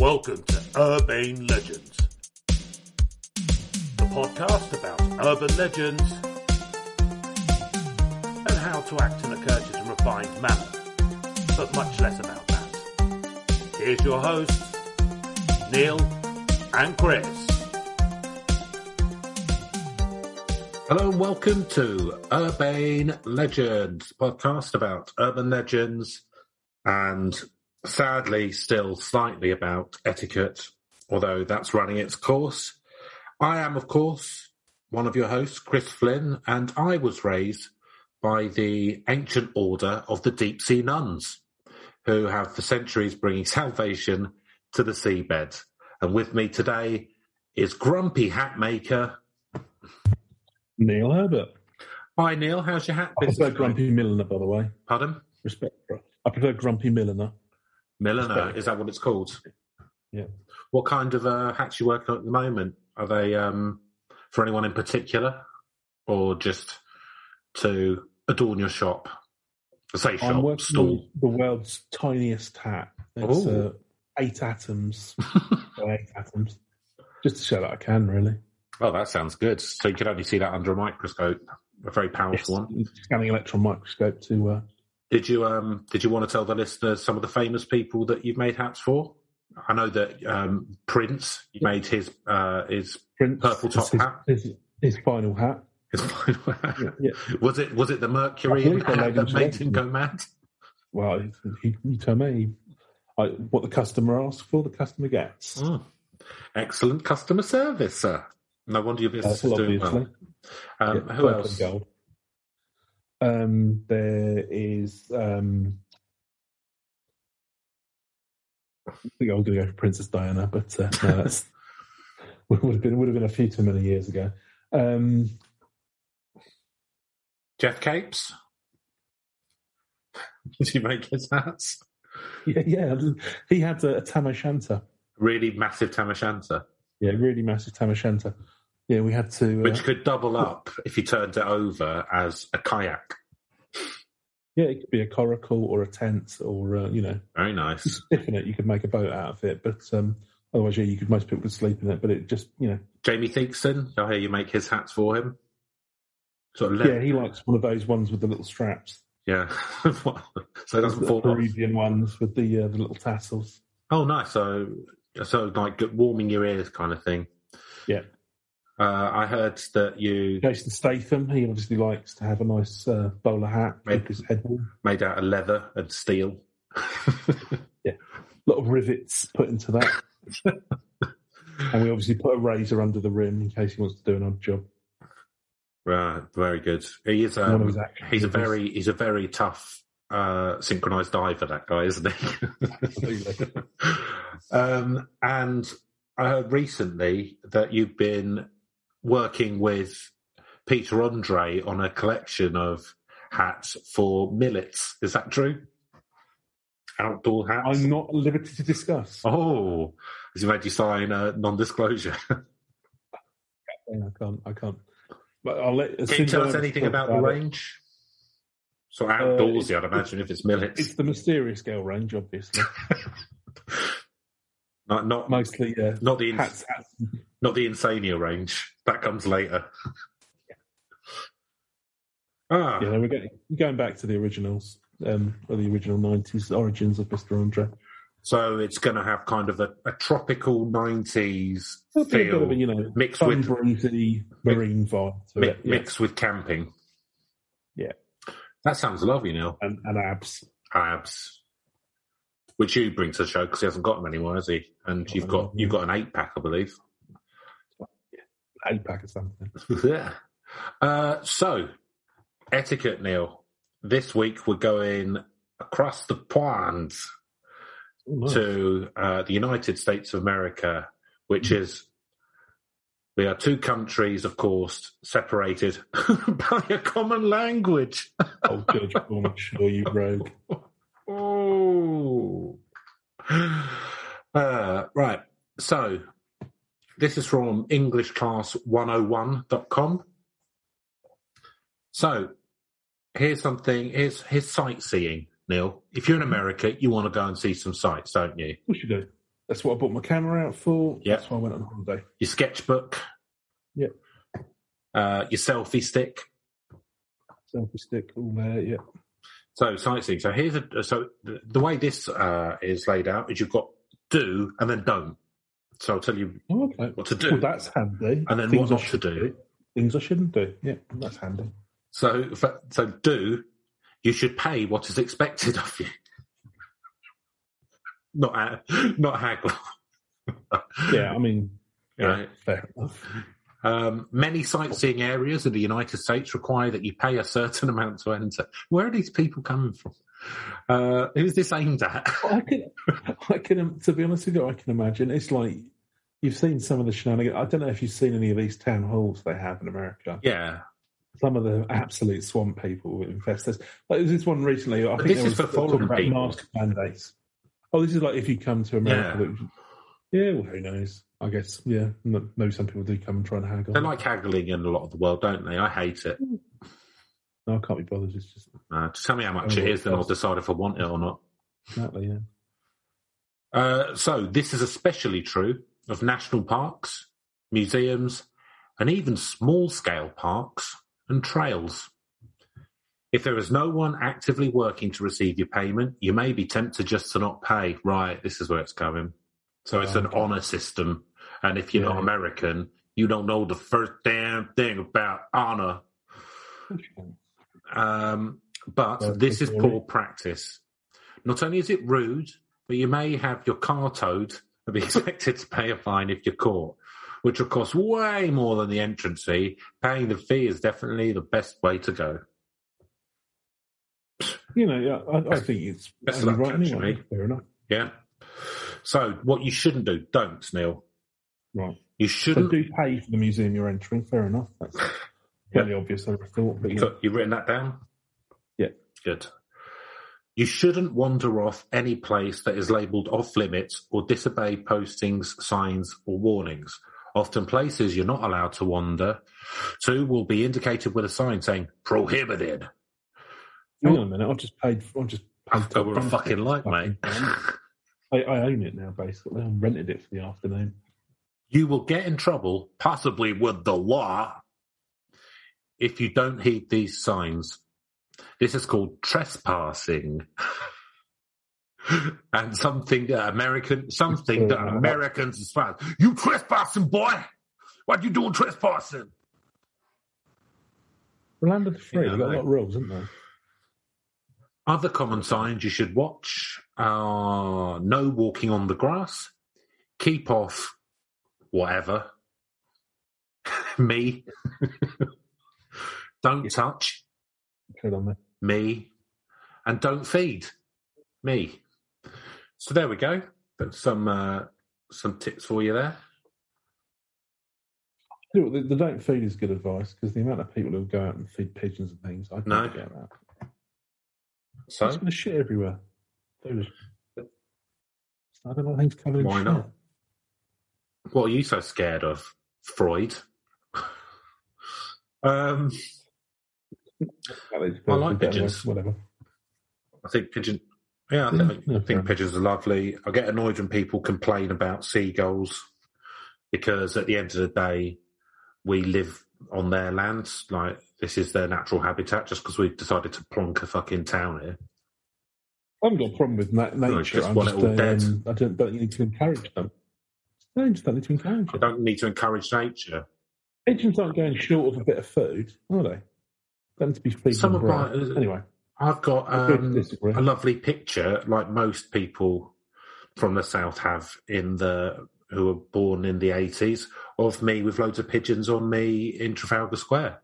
Welcome to Urbane Legends, the podcast about urban legends and how to act in a courteous and refined manner, but much less about that. Here's your hosts, Neil and Chris. Hello and welcome to Urbane Legends, podcast about urban legends and sadly still slightly about etiquette, although that's running its course. I am, of course, one of your hosts, Chris Flynn, and I was raised by the ancient order of the deep sea nuns, who have for centuries bringing salvation to the seabed. And with me today is grumpy hat maker Neil Herbert. Hi Neil, how's your hat I business? prefer going? Grumpy Milliner, by the way. Pardon? Respect. I prefer Grumpy Milliner. Milliner, is that what it's called? Yeah. What kind of uh, hats you working on at the moment? Are they um, for anyone in particular, or just to adorn your shop? Say I'm shop, working stall. the world's tiniest hat. It's uh, eight atoms. Eight atoms. Just to show that I can, really. Oh, that sounds good. So you can only see that under a microscope, a very powerful one. Scanning electron microscope to. Uh, Did you um, did you want to tell the listeners some of the famous people that you've made hats for? I know that um, Prince you made his uh, his print. Purple top his, hat. His, his final hat. his final hat. Yeah, yeah. Was it was it the Mercury hat that made him go mad? Well, he, you tell me. I, what the customer asks for, the customer gets. Mm. Excellent customer service, sir. No wonder your business Uh, is doing obviously. well. Um, Yeah, who else? Um, there is. Um, I think I was going to go for Princess Diana, but uh, no, that's would have been would have been a few too many years ago. Um, Geoff Capes. Did you make his hats? yeah, yeah, he had a, a tam o' shanter. Really massive tam o' shanter, Yeah, really massive tam o' shanter. Yeah, we had to. Uh, which could double up if you turned it over as a kayak. yeah, it could be a coracle or a tent, or uh, you know, Very nice. stiffen it. You could make a boat out of it, but um, otherwise, yeah, you could. Most people could sleep in it, but it just, you know, Jamie Theakston, I hear you make his hats for him. Sort of yeah, he likes one of those ones with the little straps. Yeah. so it doesn't the fall off. Peruvian ones with the uh, the little tassels. Oh, nice. So, so like warming your ears kind of thing. Yeah. Uh, I heard that you Jason Statham, he obviously likes to have a nice uh, bowler hat, Right. keep his head made out of leather and steel. yeah, A lot of rivets put into that, and we obviously put a razor under the rim in case he wants to do an odd job. right, very good. He is. Um, he's a very he's a very tough uh, synchronized diver. That guy, isn't he? Um, and I heard recently that you've been working with Peter Andre on a collection of hats for millets. Is that true? Outdoor hats. I'm not at liberty to discuss. Oh, has he made you sign a non-disclosure? I can't. I can't. But I'll let. Can you tell us anything about the range? So outdoorsy, I'd imagine, if it's millets. It's the mysterious scale range, obviously. Not not Mostly uh, not the ins- hats, hats, not the Insania range. That comes later. ah, Yeah, we're getting, going back to the originals, um, or the original '90s origins of Mr. Andre. so it's going to have kind of a, a tropical '90s It'll be a bit feel a, you know, mixed with breezy marine vibe mi- it, yeah. mixed with camping. Yeah. that sounds lovely, Neil. and, and abs. Abs, which you bring to the show because he hasn't got them anymore, has he? And you've got you've got an eight pack, I believe. Eight pack or something. yeah. Uh, so, etiquette, Neil. This week we're going across the pond Oh, nice. to uh, the United States of America, which is we are two countries, of course, separated by a common language. Oh, George Bush, sure you rogue. Oh. Uh, right. So, this is from EnglishClass101.com. So, here's something. Here's here's sightseeing, Neil. If you're in America, you want to go and see some sights, don't you? We should do. That's what I bought my camera out for. Yeah. That's why I went on holiday. your sketchbook, Yep. uh, your selfie stick. Selfie stick, all there. Yeah. So sightseeing. So here's a so the, the way this uh, is laid out is you've got do and then don't. So I'll tell you Oh, okay. what to do Well, that's handy. and then Things what not to do. Things I shouldn't do. Yeah, that's handy. So so do you should pay what is expected of you, not not haggle. Yeah, I mean, yeah, Right. fair enough. Um, many sightseeing areas in the United States require that you pay a certain amount to enter. Where are these people coming from? Uh, who's this aimed at? I can, I can, to be honest with you, I can imagine. It's like you've seen some of the shenanigans. I don't know if you've seen any of these town halls they have in America. yeah, Some of the absolute swamp people with infestors. Like there's this one recently. I But think this is was for foreign about people. mask mandates. Oh, this is like if you come to America. Yeah. Yeah, well, who knows? I guess. Yeah, maybe some people do come and try and haggle. they like haggling in a lot of the world, don't they? I hate it. No, I can't be bothered. It's just Uh, just tell me how much Oh, it is, then I'll decide if I want it or not. exactly. Yeah. Uh, so this is especially true of national parks, museums, and even small-scale parks and trails. If there is no one actively working to receive your payment, you may be tempted just to not pay. Right, this is where it's going. So it's Oh, an okay. honor system, and if you're Yeah. not American, you don't know the first damn thing about honor. Um, but Well, this is poor practice. Not only is it rude, but you may have your car towed and be expected to pay a fine if you're caught, which will cost way more than the entrance fee. Paying the fee is definitely the best way to go. You know, yeah, I, I think it's Best luck, right anyway. Fair enough. Yeah. So what you shouldn't do, don't, Neil. Right. You shouldn't. do pay for the museum you're entering. Fair enough. Fairly obvious, I would have thought. But You yeah. got- You've written that down? Yeah. Good. You shouldn't wander off any place that is labelled off limits or disobey postings, signs, or warnings. Often places you're not allowed to wander to will be indicated with a sign saying prohibited. Hang on a minute. I've just paid. I've just paid. We're a fucking light, mate. I, I own it now, basically. I rented it for the afternoon. You will get in trouble, possibly with the law, if you don't heed these signs. This is called trespassing. and something that American, something that Americans despise. You trespassing, boy! What you doing trespassing? Land of the free. Yeah, got a lot of rules, haven't they? Other common signs you should watch are no walking on the grass, keep off whatever, me, don't touch, Good on there. me, and don't feed me. So there we go. That's some uh, some tips for you there. The, the don't feed is good advice because the amount of people who go out and feed pigeons and things, I can't No. get that. So It's going to shit everywhere. Foolish. I don't know things covered in Why shit. not? what are you so scared of, Freud? um, I like pigeons. Whatever. I think pigeon. Yeah, I Yeah, think, yeah, I think enough. pigeons are lovely. I get annoyed when people complain about seagulls because at the end of the day, we live on their land. Like this is their natural habitat. Just because we've decided to plonk a fucking town here. I haven't got a problem with na- No, nature. just I'm want just, it all dead. um, I don't, don't need to encourage them. No, you just don't need to encourage I don't need to encourage nature. Pigeons aren't going short of a bit of food, are they? To be feeding Some of my- Anyway, I've got I agree to um, a lovely picture, like most people from the south have in the who were born in the eighties, of me with loads of pigeons on me in Trafalgar Square.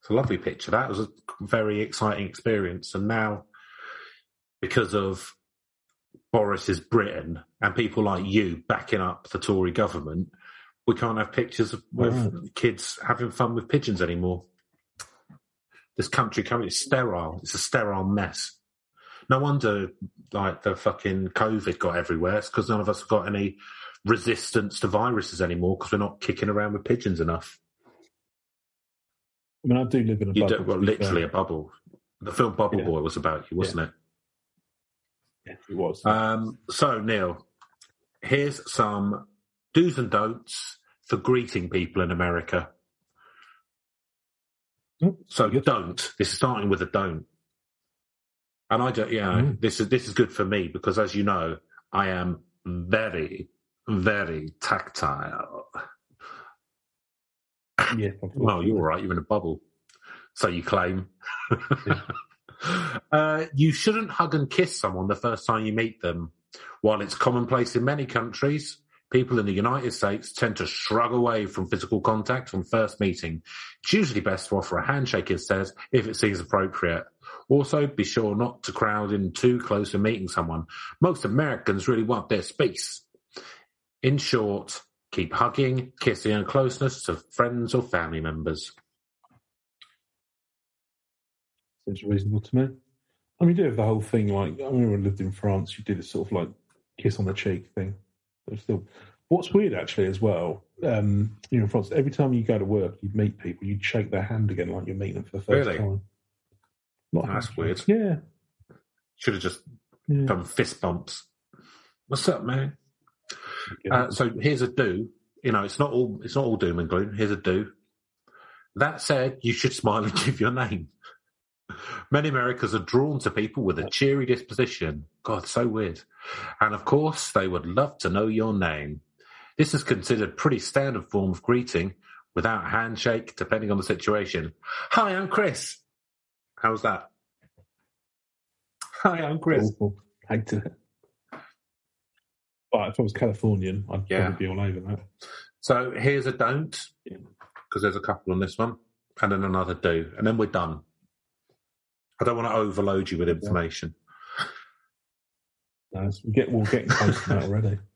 It's a lovely picture. That was a very exciting experience, and now because of Boris's Britain and people like you backing up the Tory government, we can't have pictures of, with Right. kids having fun with pigeons anymore. This country coming it's sterile. It's a sterile mess. No wonder like the fucking COVID got everywhere. It's because none of us have got any resistance to viruses anymore because we're not kicking around with pigeons enough. I mean, I do live in a You bubble. well, literally fair. a bubble. The film Bubble Yeah. Boy was about you, wasn't it? Yeah, it was. Um, so Neil, here's some do's and don'ts for greeting people in America. Oh, So good. don't. This is starting with a don't. And I don't. Yeah, Mm. this is this is good for me because, as you know, I am very, very tactile. Yeah. Well, you're all right. You're in a bubble, so you claim. uh, you shouldn't hug and kiss someone the first time you meet them. While it's commonplace in many countries, people in the United States tend to shrug away from physical contact on first meeting. It's usually best to offer a handshake instead if it seems appropriate. Also, be sure not to crowd in too close to meeting someone. Most Americans really want their space. In short, keep hugging, kissing, and closeness to friends or family members. Seems reasonable to me. I mean, you do have the whole thing like I mean, when I lived in France, you did a sort of like kiss on the cheek thing. Still, what's weird actually as well, um, you know, France, every time you go to work, you'd meet people, you'd shake their hand again like you're meeting them for the first Really? time. Not That's weird. Yeah. Should have just yeah. done fist bumps. What's up, man? Uh, so here's a do. You know, it's not all it's not all doom and gloom. Here's a do. That said, you should smile and give your name. Many Americans are drawn to people with a cheery disposition. God, so weird. And of course, they would love to know your name. This is considered pretty standard form of greeting without a handshake, depending on the situation. Hi, I'm Chris. How's that? Hi, I'm Chris. Awful. Hated it. But if I was Californian, I'd Yeah. probably be all over that. So here's a don't, because there's a couple on this one, and then another do, and then we're done. I don't want to overload you with information. No, we get, we're getting close to that already.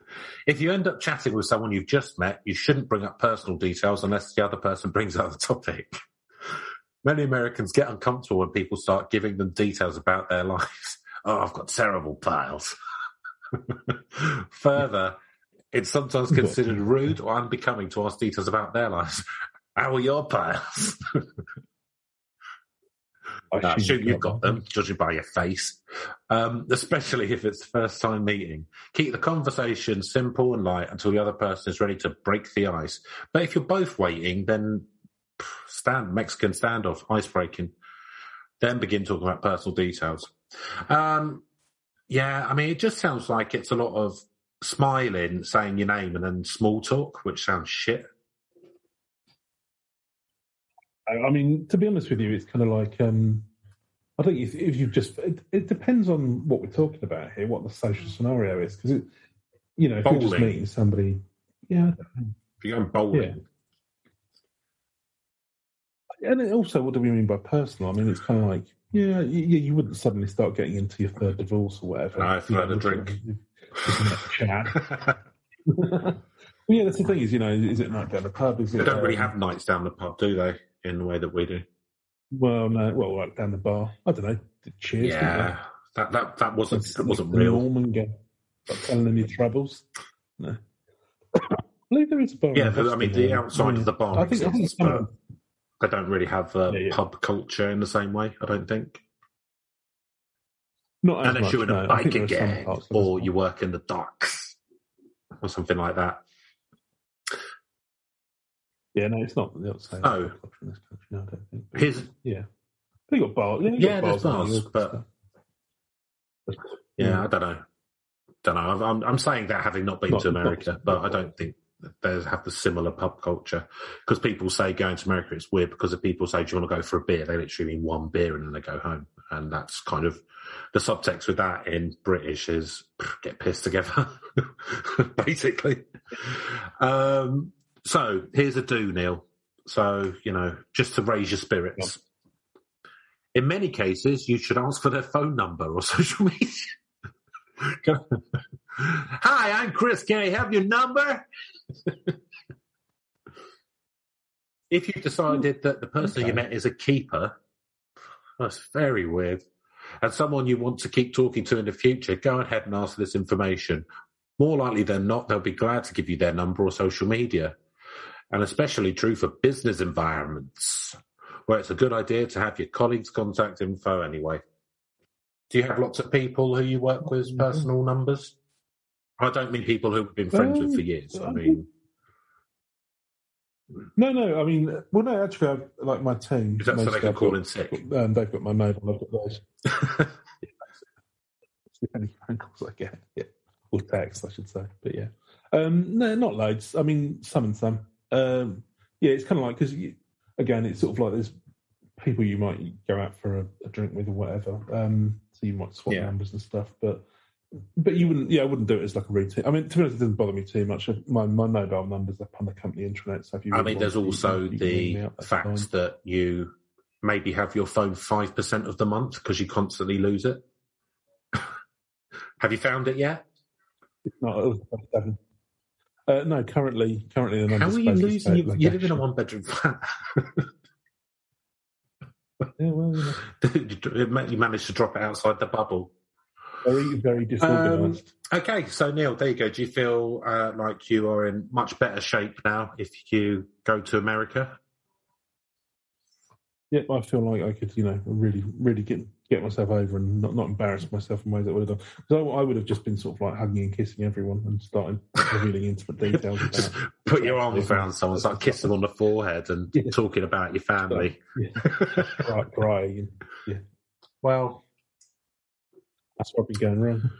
If you end up chatting with someone you've just met, you shouldn't bring up personal details unless the other person brings up the topic. Many Americans get uncomfortable when people start giving them details about their lives. Oh, I've got terrible piles. Further, it's sometimes considered rude or unbecoming to ask details about their lives. How are your piles? I I assume you've you've got them, judging by your face. Um, especially if it's the first time meeting. Keep the conversation simple and light until the other person is ready to break the ice. But if you're both waiting, then stand Mexican standoff, ice breaking. Then begin talking about personal details. Um, yeah, I mean, it just sounds like it's a lot of smiling, saying your name, and then small talk, which sounds shit. I I mean, to be honest with you, it's kind of like um, I think if, if you've just it, it depends on what we're talking about here, what the social scenario is, because you know if you're just Bowling. meeting somebody, yeah, If you're going bowling, and also what do we mean by personal? I mean, it's kind of like yeah, you, you wouldn't suddenly start getting into your third divorce or whatever. No, I've had a drink. you've- you've met chat. Well, yeah, that's the thing is, you know, is it night down the pub? Is it, They don't really um, have nights down the pub, do they? In the way that we do. Well, no, well, like down the bar. I don't know. Cheers. yeah, that that that wasn't that wasn't the real. Norman game. Not telling them your troubles. No. I believe there is a bar. Yeah, the- I mean the outside yeah. of the bar I think, I think exists, of, but they don't really have uh, Yeah, yeah. pub culture in the same way. I don't think, not as unless much, you're in a no. I biker there are some gang or you work in the docks or something like that. Yeah, no, it's not. Not saying Oh. in this country. No, I don't think. Here's yeah, they got bars. Yeah, they Yeah, got there's bars, bars, but- yeah, Yeah. I don't know, don't know. I'm I'm saying that having not been Not- to not- America, but I don't think they have the similar pub culture because people say going to America it's weird because if people say do you want to go for a beer, they literally mean one beer and then they go home, and that's kind of the subtext with that in British is get pissed together, basically. Um, so here's a do, Neil. So you know, just to raise your spirits. In many cases, you should ask for their phone number or social media. Hi, I'm Chris. Can I have your number? if you've decided that the person you met is a keeper, that's very weird, and someone you want to keep talking to in the future, go ahead and ask for this information. More likely than not, they'll be glad to give you their number or social media. And especially true for business environments, where it's a good idea to have your colleagues' contact info anyway. Do you have lots of people who you work with personal numbers? I don't mean people who've been friends with for Um, years. I mean, No, no. I mean, well, no. Actually, I've, like my team. is that so they can call got- in sick? Um, they've got my mobile. I've got those. It's the only phone calls I get. Yeah, or text, I should say. But yeah, um, no, not loads. I mean, some and some. Um, yeah, it's kind of like because again, it's sort of like there's people you might go out for a, a drink with or whatever. Um, so you might swap Yeah. numbers and stuff, but. But you wouldn't, yeah, I wouldn't do it as like a routine. I mean, to be honest, it doesn't bother me too much. My my mobile number's up on the company intranet, so if you, I mean, there's want to, you also can- you can ring me the fact fine. that you maybe have your phone 5% of the month because you constantly lose it. have you found it yet? It's not. It was about seven. Uh, no, currently, currently the How number's are you losing? You, you live in a one bedroom flat. Yeah, well, you know, you managed to drop it outside the bubble. very, very disorganised. Okay, so Neil, there you go. Do you feel uh, like you are in much better shape now if you go to America? yeah, I feel like I could, you know, really, really get get myself over and not, not embarrass myself in ways that I would have done. Because I, I would have just been sort of like hugging and kissing everyone and starting revealing intimate details Just put your arms around someone, start kissing on the forehead, and Yeah. talking about your family. Right, crying. Yeah, well, that's what I'd be going wrong.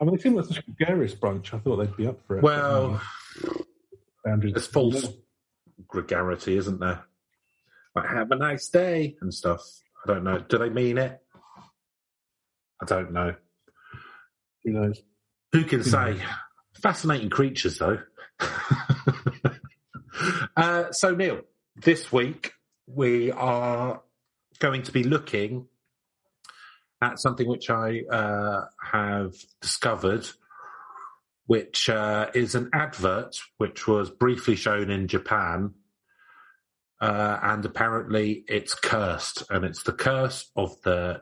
I mean, they seem like such a gregarious bunch. I thought they'd be up for it. well, boundaries. there's false gregarity, isn't there? Like, have a nice day and stuff. I don't know. Do they mean it? I don't know. Who knows? Who can Who say? knows? Fascinating creatures, though. uh, so, Neil, this week we are going to be looking at something which I uh, have discovered, which uh, is an advert which was briefly shown in Japan. Uh, and apparently it's cursed, and it's the curse of the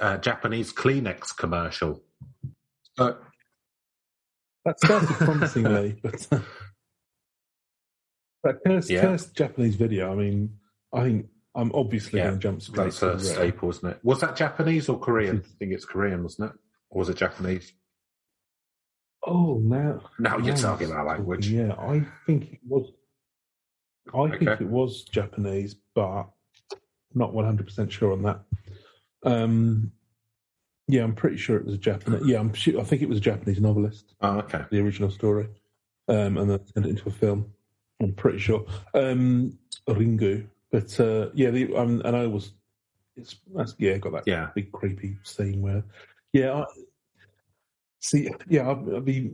uh, Japanese Kleenex commercial. So, That started promisingly, but uh, that cursed, Yeah. cursed Japanese video. I mean, I think I'm obviously Yeah, going to jump straight That's a red. staple, wasn't it? Was that Japanese or Korean? I think it's Korean, wasn't it? Or was it Japanese? Oh, now Now you're talking that language. Yeah, I think it was. I think it was Japanese, but not 100 percent sure on that. Um, yeah, I'm pretty sure it was a Japanese. Yeah, I'm sure. I think it was a Japanese novelist. Oh, okay. the original story, um, and then turned it into a film. I'm pretty sure. Um, Ringu, but uh, yeah, the, um, and I was, it's that's, yeah, got that Yeah. big creepy scene where, yeah, I, see, yeah, I'll, I'll be.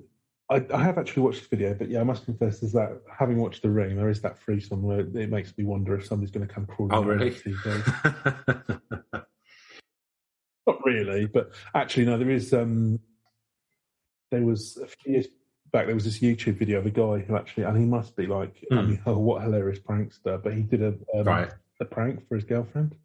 I, I have actually watched the video, but yeah, I must confess, is that having watched The Ring, there is that threesome where it makes me wonder if somebody's going to come crawling. Oh, really? Not really, but actually, no. There is. Um, there was a few years back. There was this YouTube video of a guy who actually, and he must be like, I Hmm. mean, oh, what hilarious prankster! But he did a um, right. a prank for his girlfriend,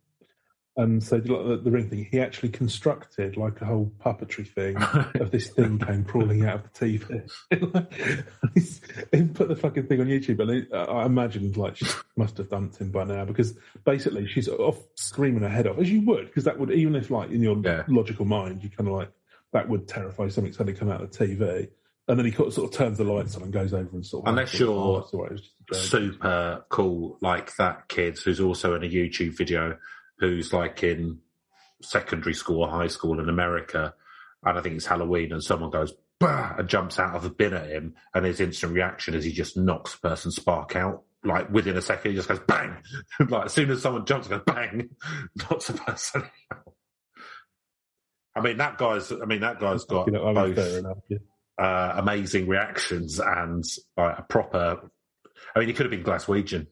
and so like the, the ring thing. He actually constructed like a whole puppetry thing of this thing came crawling out of the TV. He put the fucking thing on YouTube, and I imagined like she must have dumped him by now because basically she's off screaming her head off, as you would, because that would even if like in your Yeah. logical mind you kind of like that would terrify something suddenly come out of the TV. And then he sort of turns the lights on and goes over and sort of. Unless sort of, you're "Oh, it's all right, it was just a joke." Super cool, like that kid who's also in a YouTube video, who's like in secondary school or high school in America, and I think it's Halloween, and someone goes bah and jumps out of a bin at him, and his instant reaction is he just knocks the person's spark out. Like within a second, he just goes bang. like as soon as someone jumps, he goes bang, knocks the person out. I mean that guy's. I mean that guy's got You know, both enough. Yeah. uh, amazing reactions and like a proper. I mean, he could have been Glaswegian.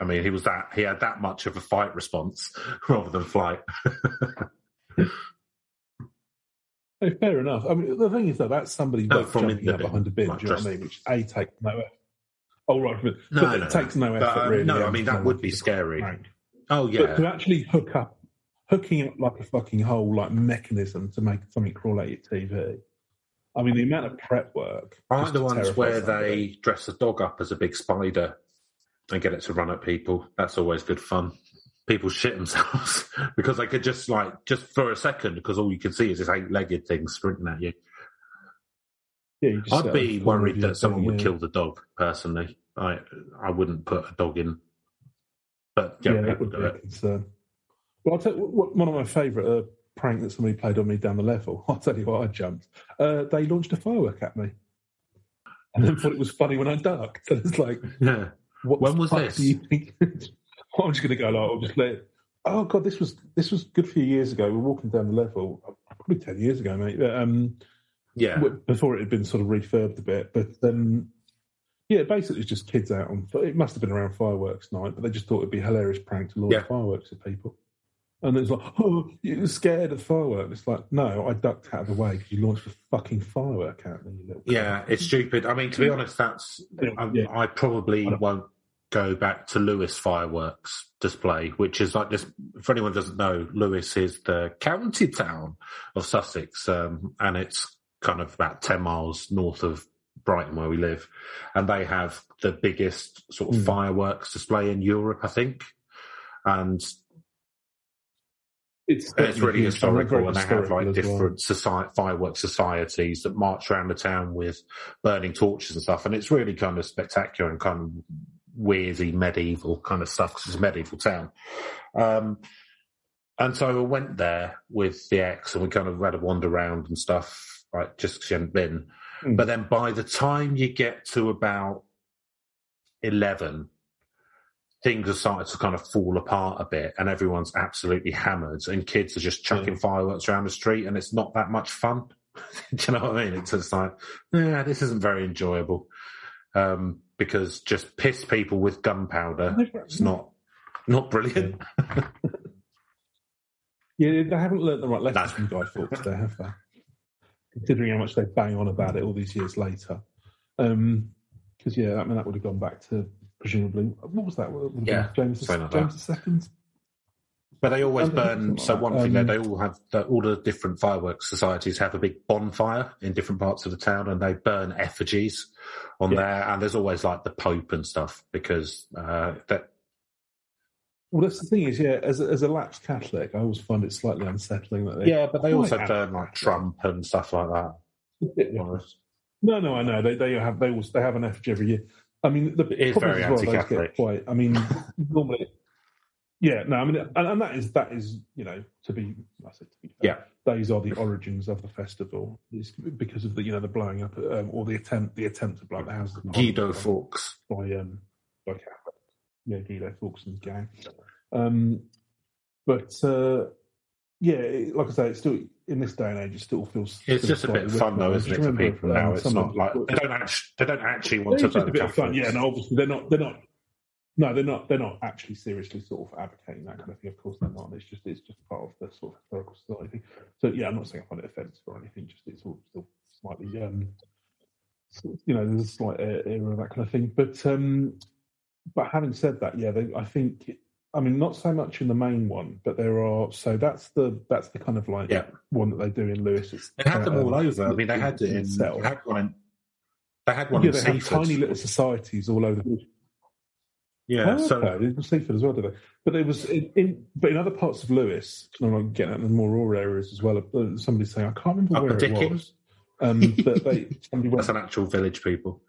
I mean, he was that he had that much of a fight response rather than flight. No, fair enough. I mean, the thing is, though, that's somebody No, from in jumping out behind a bin. like do you know what I mean? Which a takes no effort. Oh right, but, No, but no, it takes no, But, effort. um, really. no, I mean that would be scary. Oh But yeah, to actually hook up, hooking up like a fucking whole like mechanism to make something crawl out your TV. I mean, the amount of prep work. I like just the ones where somebody. they dress a dog up as a big spider and get it to run at people. That's always good fun. People shit themselves because they could just like just for a second because all you can see is this eight-legged thing sprinting at you. Yeah, you I'd be worried that someone thing, would yeah. kill the dog. Personally, I I wouldn't put a dog in, but yeah, Yeah, that would do be a concern. Well, I'll tell you, one of my favourite uh, prank that somebody played on me down the level. I'll tell you what, I jumped. Uh, they launched a firework at me, and then thought it was funny when I ducked. And it's like, Yeah, what When was this? Do you think? I'm just going to go like, I'll just let. It, oh god, this was this was a good few years ago. We are walking down the level, probably ten years ago, mate. Um, yeah, before it had been sort of refurbed a bit. But um, yeah, basically it's just kids out on. It must have been around fireworks night, but they just thought it'd be a hilarious prank to launch Yeah. fireworks at people. And it's like, oh, you're scared of fireworks. It's like, no, I ducked out of the way because you launched a fucking firework at me. You little yeah. It's stupid. I mean, to be honest, that's I, Yeah. I probably I won't go back to Lewes fireworks display, which is like this. For anyone who doesn't know, Lewes is the county town of Sussex, um, and it's kind of about ten miles north of Brighton, where we live, and they have the biggest sort of Hmm. fireworks display in Europe, I think. And It's, it's really huge. historical, and they have like as well. different society, fireworks societies that march around the town with burning torches and stuff. And it's really kind of spectacular and kind of weirdy medieval kind of stuff because it's a medieval town. Um, and so I went there with the ex, and we kind of had a wander around and stuff, like just 'cause she hadn't been. Mm. But then by the time you get to about eleven, things have started to kind of fall apart a bit and everyone's absolutely hammered and kids are just chucking fireworks around the street and it's not that much fun. Do you know what I mean? It's just like, yeah, this isn't very enjoyable. Um, because just piss people with gunpowder, it's not, not brilliant. Yeah, they haven't learnt the right No. lessons from Guy Fawkes there, have they? Considering how much they bang on about it all these years later. Um, because, yeah, I mean, that would have gone back to, presumably, what was that? Would have been Yeah, James, something like James II? But they always burn. So one thing, Um, they all have the, all the different fireworks societies have a big bonfire in different parts of the town, and they burn effigies on Yeah. there. And there's always like the Pope and stuff because uh, that Well, that's the thing is, yeah, as a, as a lapsed Catholic, I always find it slightly unsettling that they. yeah, but they also burn like Trump and stuff like that. Yeah. No, no, I know they they have they always they have an effigy every year. I mean, the It is very well, anti-Catholic. get Quite, I mean, normally, yeah, no, I mean, and, and that is that is you know to be I said to be fair, Yeah. those are the origins of the festival. It's because of the you know the blowing up um, or the attempt the attempt to blow up the houses Guido Fawkes. by um by Catholic, yeah, Guido Fawkes and gang. Um, but uh, yeah, it, like I say, it's still in this day and age, it still feels. It's just a bit slightly fun though, isn't it, for people now? It's not like they don't actually they don't actually want it's to just a bit of fun. Yeah, no, obviously they're not. They're not. No, they're not. They're not actually seriously sort of advocating that kind of thing. Of course, they're not. It's just. It's just part of the sort of historical society thing. So yeah, I'm not saying I find it offensive or anything. Just it's all still slightly. um You know, there's a slight era of that kind of thing. But um but having said that, yeah, they, I think. I mean, not so much in the main one, but there are. So that's the that's the kind of like Yeah. one that they do in Lewes. It's, They had them all over. I mean, they had it in. itself. They had one in. They had one Yeah, in they Seaford. tiny little societies all over the Yeah, oh, so okay. in Seaford as well, did they? But there was in, in but in other parts of Lewes, and I'm getting at the more rural areas as well. uh, Somebody saying I can't remember Upper where it Dicker? was. Um, but they somebody went. that's an actual village people.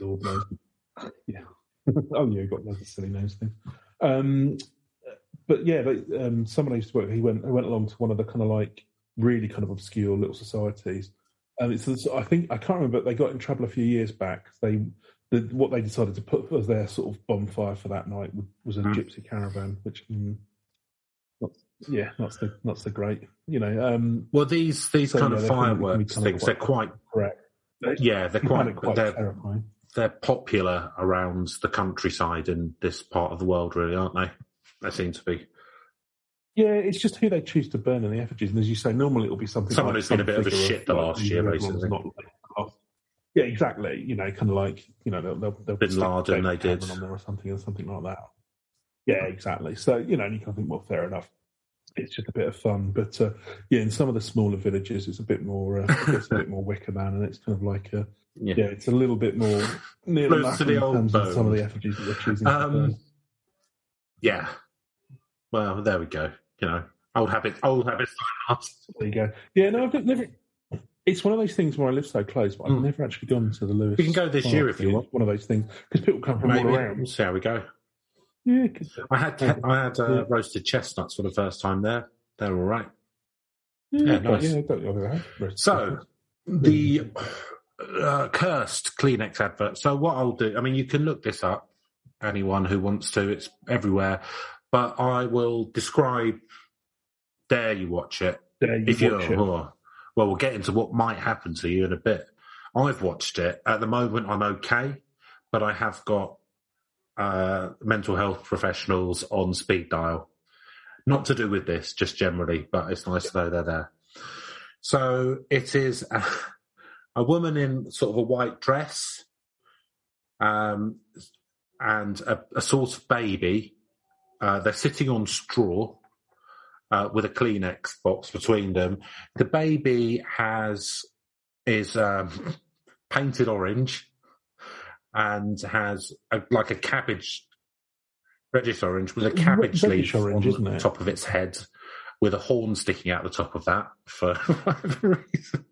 Lord knows. Yeah. oh yeah, got loads of silly names things. Um, but yeah, they, um, someone I used to work. with, He went. He went along to one of the kind of like really kind of obscure little societies. And it's, it's- I think I can't remember. But they got in trouble a few years back. They the, what they decided to put as their sort of bonfire for that night was a Mm. gypsy caravan, which mm, not, yeah, not so not so great. You know, um, Well, these these So, kind yeah, of they can- they can be fireworks kind of things, they're quite correct. yeah, they're quite, quite they're terrifying. they're popular around the countryside in this part of the world, really, aren't they? They seem to be. Yeah, it's just who they choose to burn in the effigies. And as you say, normally it'll be something Someone like who's been a bit of a shit the last year, basically. Not like, yeah, exactly. You know, kind of like you know they'll they'll, they'll stick Laden, David they did. On there or something or something like that. Yeah, exactly. So you know, and you can think, well, fair enough. It's just a bit of fun, but uh, yeah, in some of the smaller villages, it's a bit more. Uh, it's a bit more Wicker Man, and it's kind of like a, Yeah. yeah, it's a little bit more near Close to the old terms some of the effigies that they're choosing. Um. Yeah. Well, there we go. You know, old habits, old habits. There you go. Yeah, no, I've got- never. It's one of those things where I live so close, but I've Mm. never actually gone to the Lewes. We can go this Park year if you want. One of those things because people come from Maybe. all around. See how we go. Yeah, 'cause- I had Yeah. I had uh, Yeah. roasted chestnuts for the first time there. They're all right. yeah, Yeah, nice. yeah, I don't know about that. So the uh, cursed Kleenex advert. So what I'll do, I mean, you can look this up. Anyone who wants to, it's everywhere. But I will describe. Dare you watch it? Dare you if you watch it. oh, well, we'll get into what might happen to you in a bit. I've watched it. At the moment, I'm okay, but I have got uh, mental health professionals on speed dial. Not to do with this, just generally, but it's nice to know they're there. So it is a, a woman in sort of a white dress, um, and a, a sort of baby. Uh, they're sitting on straw uh, with a Kleenex box between them. The baby has is um, painted orange and has a, like a cabbage reddish orange with a cabbage leaf orange, on the top of its head with a horn sticking out the top of that for whatever reason.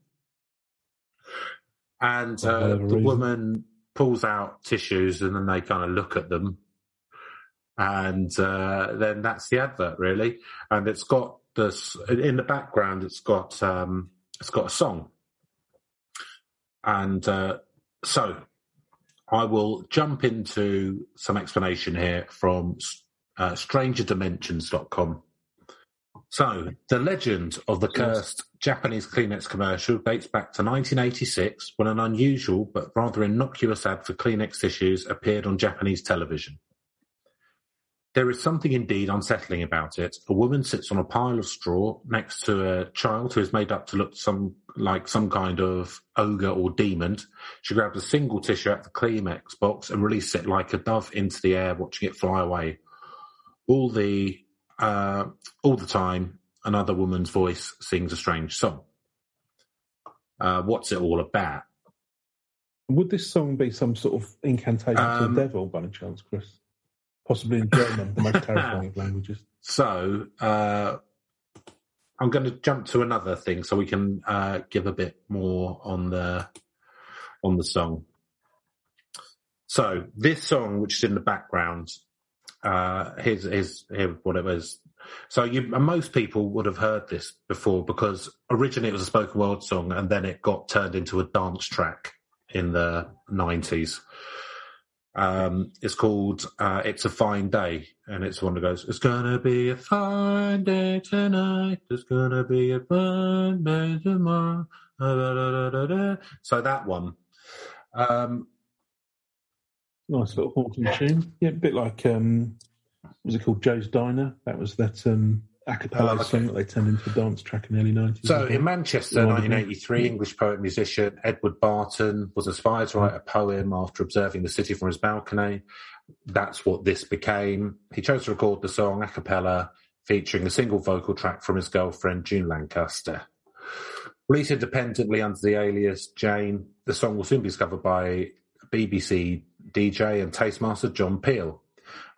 And uh, the reason. woman pulls out tissues and then they kind of look at them. And uh, then that's the advert, really. And it's got this in the background. It's got um, it's got a song. And uh, so I will jump into some explanation here from uh, StrangerDimensions.com. So, the legend of the cursed Japanese Kleenex commercial dates back to 1986 when an unusual but rather innocuous ad for Kleenex tissues appeared on Japanese television. There is something indeed unsettling about it. A woman sits on a pile of straw next to a child who is made up to look some like some kind of ogre or demon. She grabs a single tissue out of the Kleenex box and releases it like a dove into the air, watching it fly away. All the uh, all the time, another woman's voice sings a strange song. Uh, what's it all about? Would this song be some sort of incantation to Um, the devil by any chance, Chris? Possibly in German, the most terrifying of languages. So uh, I'm going to jump to another thing so we can uh, give a bit more on the on the song. So this song, which is in the background, uh, here's, here's, here what it was. So you, most people would have heard this before because originally it was a spoken word song and then it got turned into a dance track in the 90s. Um, it's called uh, "It's a Fine Day," and it's one that goes, "It's gonna be a fine day tonight. It's gonna be a fine day tomorrow." So that one. Um, Nice little haunting tune. Yeah, a bit like um, was it called Joe's Diner? That was that um, a cappella Oh, um, okay. song that they turned into a dance track in the early nineties. so in Manchester, Yeah. 1983, English poet and musician Edward Barton was inspired to write a poem after observing the city from his balcony. That's what this became. He chose to record the song a cappella, featuring a single vocal track from his girlfriend June Lancaster. Released independently under the alias Jane, the song will soon be discovered by BBC DJ and tastemaster John Peel.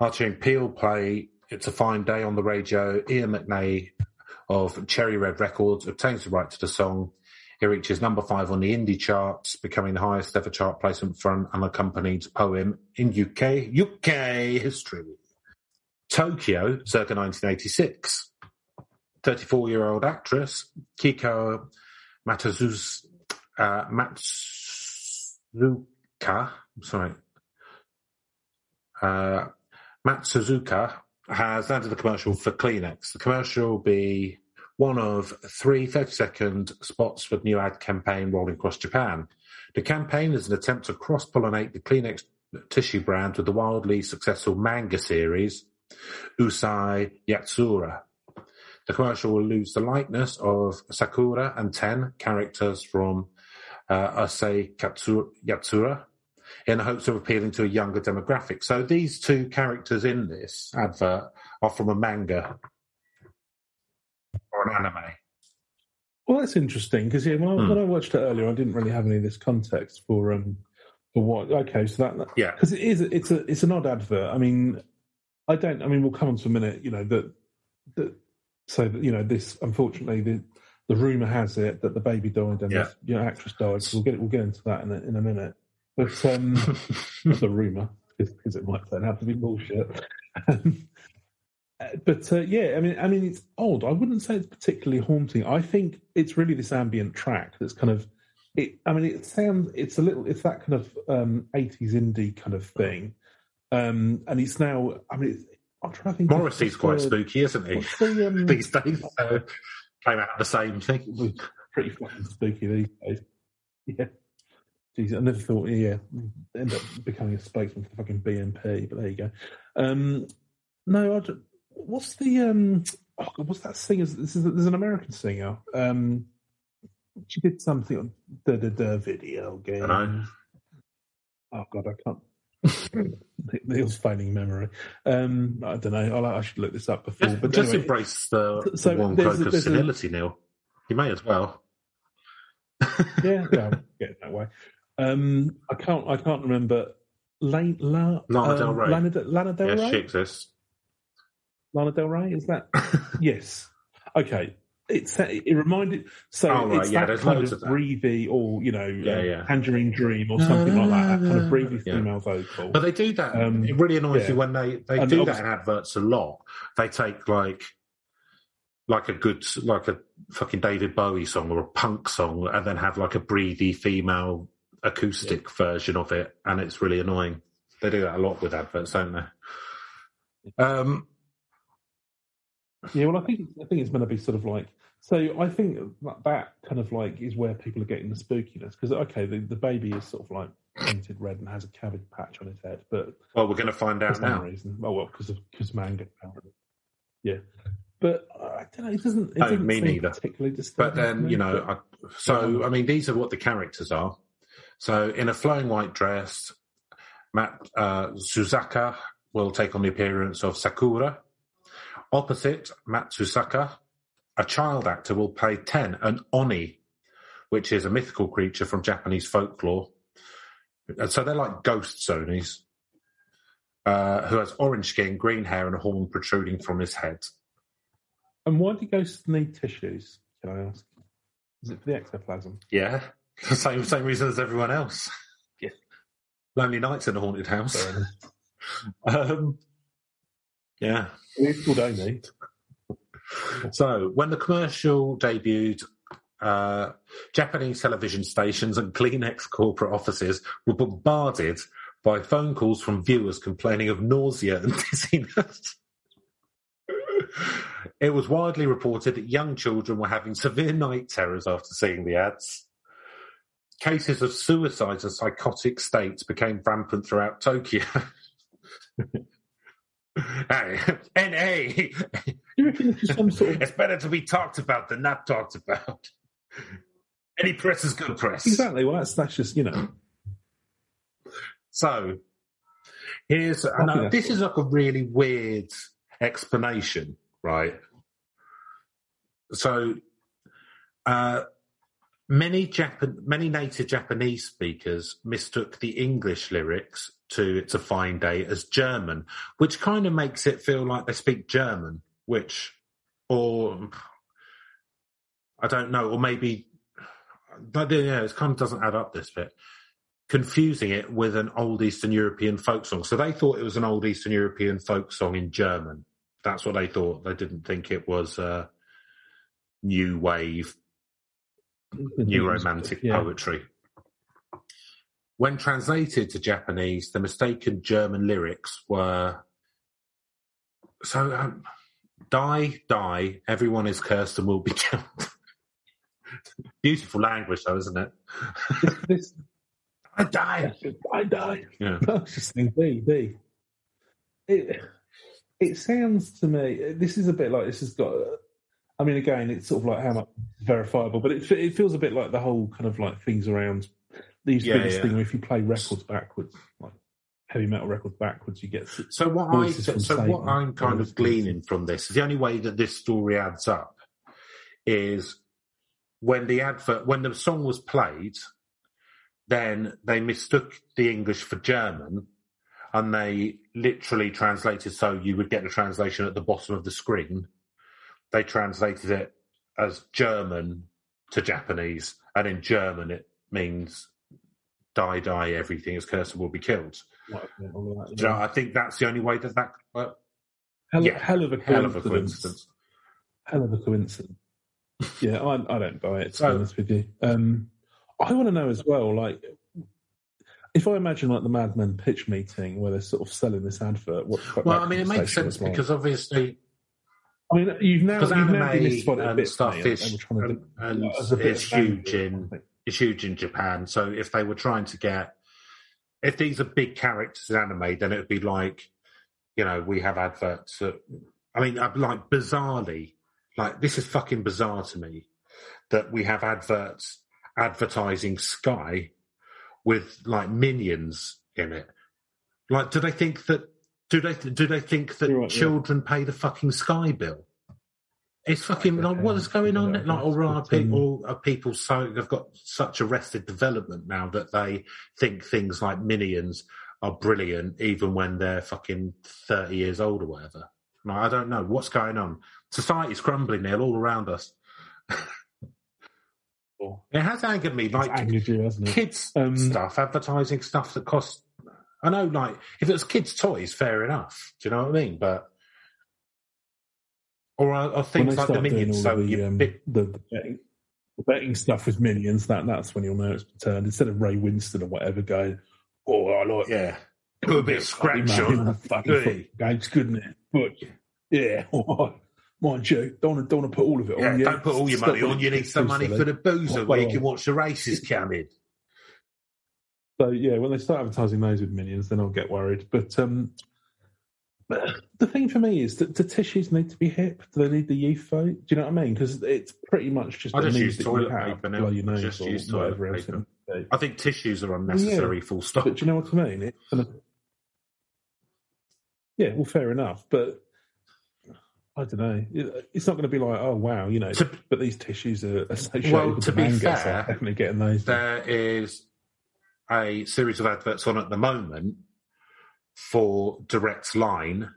After hearing Peel play It's a Fine Day on the radio, Ian McNay of Cherry Red Records obtains the right to the song. It reaches number five on the indie charts, becoming the highest ever chart placement for an unaccompanied poem in UK UK history. Tokyo, circa 1986. 34 year old actress Kiko Matsuzuka, uh, Matsuzuka, sorry, uh, Matsuzuka has landed the commercial for Kleenex. The commercial will be one of three 30 second spots for the new ad campaign rolling across Japan. The campaign is an attempt to cross pollinate the Kleenex tissue brand with the wildly successful manga series Urusei Yatsura. The commercial will lose the likeness of Sakura and Ten characters from uh, Urusei Yatsura in the hopes of appealing to a younger demographic. So these two characters in this advert are from a manga or an anime. Well, that's interesting because yeah, when I, Hmm. when I watched it earlier, I didn't really have any of this context for um for what. Okay, so that Yeah. because it is it's a it's an odd advert. I mean, I don't. I mean, we'll come on to a minute. You know that that so that you know this. Unfortunately, the the rumor has it that the baby died and Yeah. the you know, actress died. So we'll get we'll get into that in a, in a minute. But um, that's a rumor because it might turn out to be bullshit. Um, uh, but uh, yeah, I mean, I mean, it's odd. I wouldn't say it's particularly haunting. I think it's really this ambient track that's kind of. It, I mean, it sounds. It's a little. It's that kind of um, 80s indie kind of thing, um, and it's now. I mean, it's, I'm trying to think. Morrissey's what's quite spooky, isn't he? The, um, These days, so came out the same thing. pretty fucking spooky these days. Yeah. I never thought, yeah, end up becoming a spokesman for the fucking BNP, but there you go. Um, no, I what's the, um, oh God, what's that singer? This is, there's an American singer. Um, she did something on the, the, the video game. Oh, God, I can't. Neil's failing memory. Um, I don't know. I, I should look this up before. Just, but just anyway, embrace the, So the warm there's cloak of there's a- senility, Neil. You may as well. yeah, yeah, I'll get it that way. Um, I can't, I can't remember. Lane, La, Lana Del um, Rey. Lana, De- Lana Del yes, Rey. she exists. Lana Del Rey is that? yes. Okay. It's it reminded so Oh, right, it's yeah, that kind loads of breathy or you know Yeah, uh, yeah. tangerine dream or something like that. That kind of breathy female vocal. But they do that. Um, it really annoys me when they, they And do that in adverts a lot. They take like like a good like a fucking David Bowie song or a punk song and then have like a breathy female acoustic version of it and it's really annoying. They do that a lot with adverts, don't they? Um Yeah, well, I think I think it's going to be sort of like. So I think that, that kind of like is where people are getting the spookiness because okay, the, the baby is sort of like painted red and has a cabbage patch on his head, but well we're gonna find out now. reason, oh well, because of because manga. Yeah, but I don't know. It doesn't. It No, doesn't me neither. Particularly But disturbing to then, me, you know, but- I, so I mean, these are what the characters are. So, in a flowing white dress, Matt uh, Suzaka will take on the appearance of Sakura. Opposite Matsuzaka, a child actor will play Ten, an Oni, which is a mythical creature from Japanese folklore. And so they're like ghost Zonies, uh, who has orange skin, green hair, and a horn protruding from his head. and why do ghosts need tissues? Can I ask? Is it for the ectoplasm? Yeah, same same reason as everyone else. Yeah. Lonely nights in a haunted house. Um, yeah. It's called Amy. So when the commercial debuted, uh, Japanese television stations and Kleenex corporate offices were bombarded by phone calls from viewers complaining of nausea and dizziness. it was widely reported that young children were having severe night terrors after seeing the ads. Cases of suicides and psychotic states became rampant throughout Tokyo. hey, NA, Do you reckon this is some sort of it's better to be talked about than not talked about. Any press is good press. exactly? Well, that's that's just you know. So here's I think know that's this is like a really weird explanation, right? So uh, many Japan many native Japanese speakers mistook the English lyrics to "It's a Fine Day" as German, which kind of makes it feel like they speak German, which or I don't know, or maybe but yeah, it kind of doesn't add up this bit confusing it with an old Eastern European folk song. So they thought it was an old Eastern European folk song in German. That's what they thought. They didn't think it was uh, new wave, new romantic Yeah. poetry. When translated to Japanese, the mistaken German lyrics were so um, die, die, everyone is cursed and will be killed. Beautiful language, though, isn't it? This, I die. I die. Yeah. I was just thinking, B, B. It, it sounds to me, this is a bit like this has got, I mean, again, it's sort of like how much verifiable, but it, it feels a bit like the whole kind of like things around. these Yeah, this yeah. thing if you play records backwards, like heavy metal records backwards, you get. So what I from so what. I'm kind of gleaning from this is the only way that this story adds up is when the advert when the song was played, then they mistook the English for German and they literally translated so you would get the translation at the bottom of the screen. They translated it as German to Japanese, and in German it means die, die, everything is cursed and will be killed. Might have been all that, Do you know, I think that's the only way that that. Well, Hell, yeah, hell of a hell of a coincidence. coincidence. Hell of a coincidence. yeah, I, I don't buy it. To So- be honest with you, um, I want to know as well. Like, if I imagine like the Mad Men pitch meeting where they're sort of selling this advert, what? what Well, I mean, it makes sense because obviously, I mean, you've now because now anime it a and bit stuff is and we're trying to and, do- and like, as a bit is huge in I think. is huge in Japan. So if they were trying to get, if these are big characters in anime, then it would be like, you know, we have adverts. That, I mean, uh, like bizarrely, like this is fucking bizarre to me that we have adverts advertising Sky with like minions in it. Like, do they think that? Do they do they think that right, yeah. children pay the fucking Sky bill? It's fucking like what is going on? Like, or are um, people are people so they've got such arrested development now that they think things like minions are brilliant, even when they're fucking thirty years old or whatever. Like, I don't know what's going on. Society's crumbling, Neil, all around us. It has angered me, like angered you, hasn't it? kids Um, stuff, advertising stuff that costs. I know, like if it was kids' toys, fair enough. Do you know what I mean? But or are, are things like the minions? So the, um, big, the, the, betting, the betting stuff with minions, that that's when you'll know it's turned. Instead of Ray Winstone or whatever going, oh, I like yeah, put a bit of scratch on. Fucking game's good, isn't it? But yeah, mind you, don't want to, don't put all of it Yeah, on. don't put all your Stop money on. You need some money for the boozer where you can watch the races coming. So yeah, when they start advertising those with minions, then I'll get worried. But um, the thing for me is that do tissues need to be hip? Do they need the youth vote? Do you know what I mean? Because it's pretty much just I just use toilet paper now. your nose Just use toilet else paper. I think tissues are unnecessary. Full stop. But do you know what I mean? Yeah, well, fair enough. But I don't know. It- It's not going to be like, oh wow, you know. To- but these tissues are associated Well, with to the be fair, definitely getting those. there is a series of adverts on at the moment for Direct Line,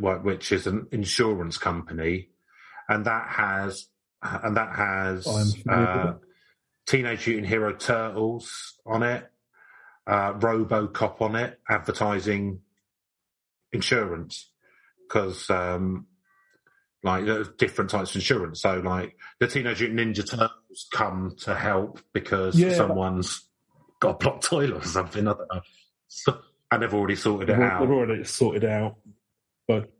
which is an insurance company, and that has and that has I'm familiar with uh, Teenage Mutant Hero Turtles on it, uh, RoboCop on it, advertising insurance. Because um, like there's different types of insurance. So like the Teenage Mutant Ninja Turtles come to help because Yeah. someone's got a blocked toilet or something. I don't know. So, and they've already sorted it They've, out. they've already sorted out, but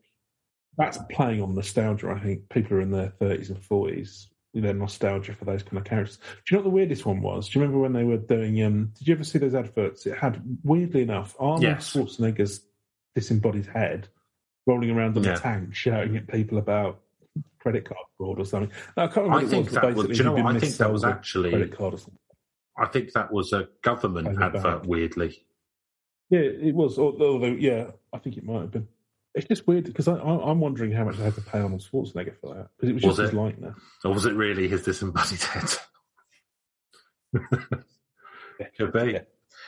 that's playing on nostalgia. I think people are in their thirties and forties. Their nostalgia for those kind of characters. Do you know what the weirdest one was? Do you remember when they were doing? Um, did you ever see those adverts? It had weirdly enough Arnold Yes. Schwarzenegger's disembodied head rolling around on Yeah. a tank, shouting at people about credit card fraud or something. No, I can't remember. I what think it was, that was. Do you know? I think that was a actually. credit card or something. I think that was a government Paying advert. Weirdly, Yeah, it was. Although, yeah, I think it might have been. It's just weird because I, I'm wondering how much I had to pay Arnold Schwarzenegger for that because it was, Was just his it? likeness. or was it really his disembodied head? Could be. Yeah.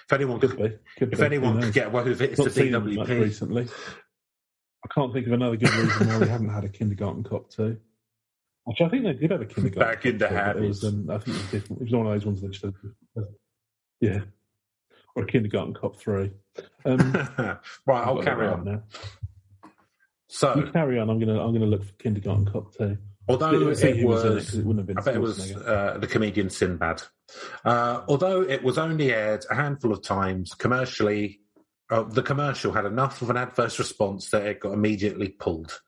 If anyone, Could be. Could if be. anyone could get away with it, it's Not the DWP. recently. I can't think of another good reason why we haven't had a kindergarten cop too. Actually, I think they did have a kindergarten. Back in Cop the 2, but it was, habits. um, I think it was different. It was one of those ones that just, yeah, or a kindergarten cop three. Um, right, I'll carry on. now. So, You carry on. I'm gonna I'm gonna look for kindergarten cop two. although it was in it, it wouldn't have been. I bet it was uh, the comedian Sinbad. Uh, although it was only aired a handful of times commercially, uh, the commercial had enough of an adverse response that it got immediately pulled.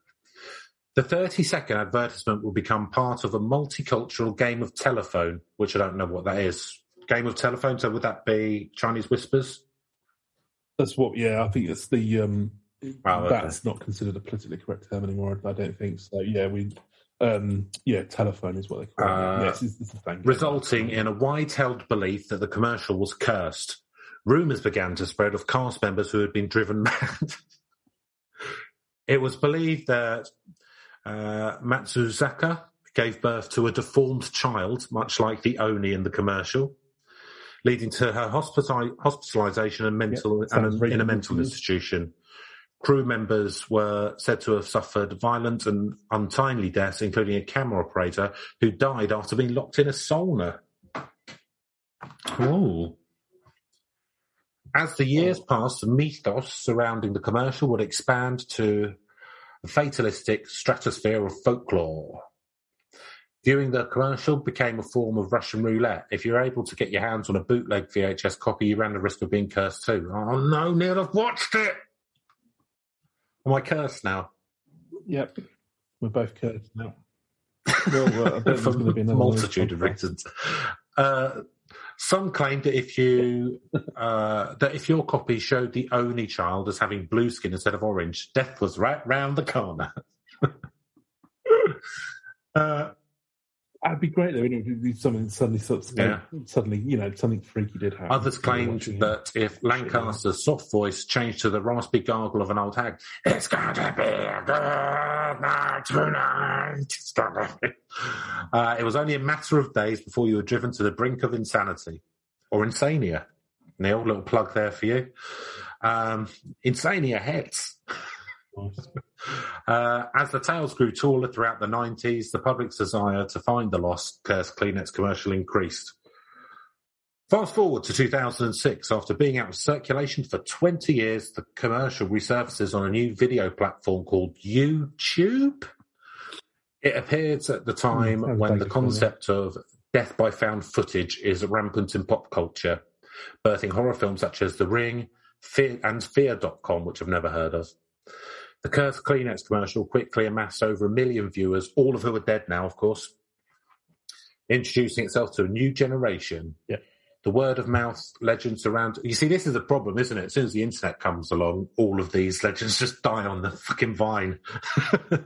The 30 second advertisement will become part of a multicultural game of telephone, which I don't know what that is. Game of telephone, so would that be Chinese whispers? That's what. Yeah, I think it's the. um Oh, okay. That's not considered a politically correct term anymore. I don't think so. Yeah, we. um Yeah, telephone is what they call Uh, it. Yes, it's, it's the thing. resulting in a wide held belief that the commercial was cursed. Rumours began to spread of cast members who had been driven mad. it was believed that uh, Matsuzaka gave birth to a deformed child, much like the Oni in the commercial, leading to her hospitali- hospitalization and mental sounds and very in a mental institution. Crew members were said to have suffered violent and untimely deaths, including a camera operator who died after being locked in a sauna. Oh. As the years passed, the mythos surrounding the commercial would expand to the fatalistic stratosphere of folklore. Viewing the commercial became a form of Russian roulette. If you're able to get your hands on a bootleg VHS copy, you ran the risk of being cursed too. Oh no, Neil, I've watched it! Am I cursed now? Yep. We're both cursed now. well, uh, For going to be another multitude of reasons. Uh, some claimed that if you uh, that if your copy showed the Oni child as having blue skin instead of orange, death was right round the corner. uh, That'd be great though? If something suddenly, sort of, Yeah. suddenly, you know, something freaky did happen. Others claimed it. that if Lancaster's soft voice changed to the raspy gargle of an old hag, it's going to be a good night tonight. It's gonna be. Uh, it was only a matter of days before you were driven to the brink of insanity or insania. Neil, little plug there for you. Um, insania hits. Uh, as the tales grew taller throughout the 90s, the public's desire to find the lost cursed Kleenex commercial increased. Fast forward to 2006, after being out of circulation for 20 years, the commercial resurfaces on a new video platform called YouTube. It appears at the time Hmm, sounds when the concept of death by found footage is rampant in pop culture, birthing horror films such as The Ring Fear, and Fear.com, which I've never heard of. The Cursed Kleenex commercial quickly amassed over a million viewers, all of who are dead now, of course, introducing itself to a new generation. Yeah. The word of mouth legends around. You see, this is the problem, isn't it? As soon as the internet comes along, all of these legends just die on the fucking vine. Uh,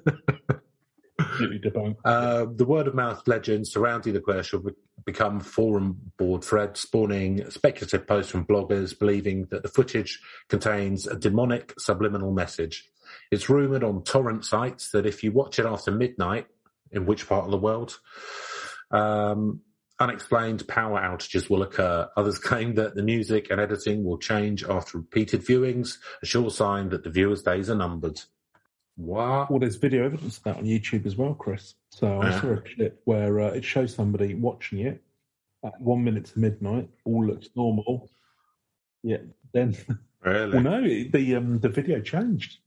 the word of mouth legends surrounding the commercial become forum board threads, spawning speculative posts from bloggers believing that the footage contains a demonic subliminal message. It's rumoured on torrent sites that if you watch it after midnight, in which part of the world, um, unexplained power outages will occur. Others claim that the music and editing will change after repeated viewings, a sure sign that the viewer's days are numbered. What? Well, there's video evidence of that on YouTube as well, Chris. So I saw a clip where uh, it shows somebody watching it at one minute to midnight. All looks normal. Yeah. Then, Really? well, no, the um, the video changed.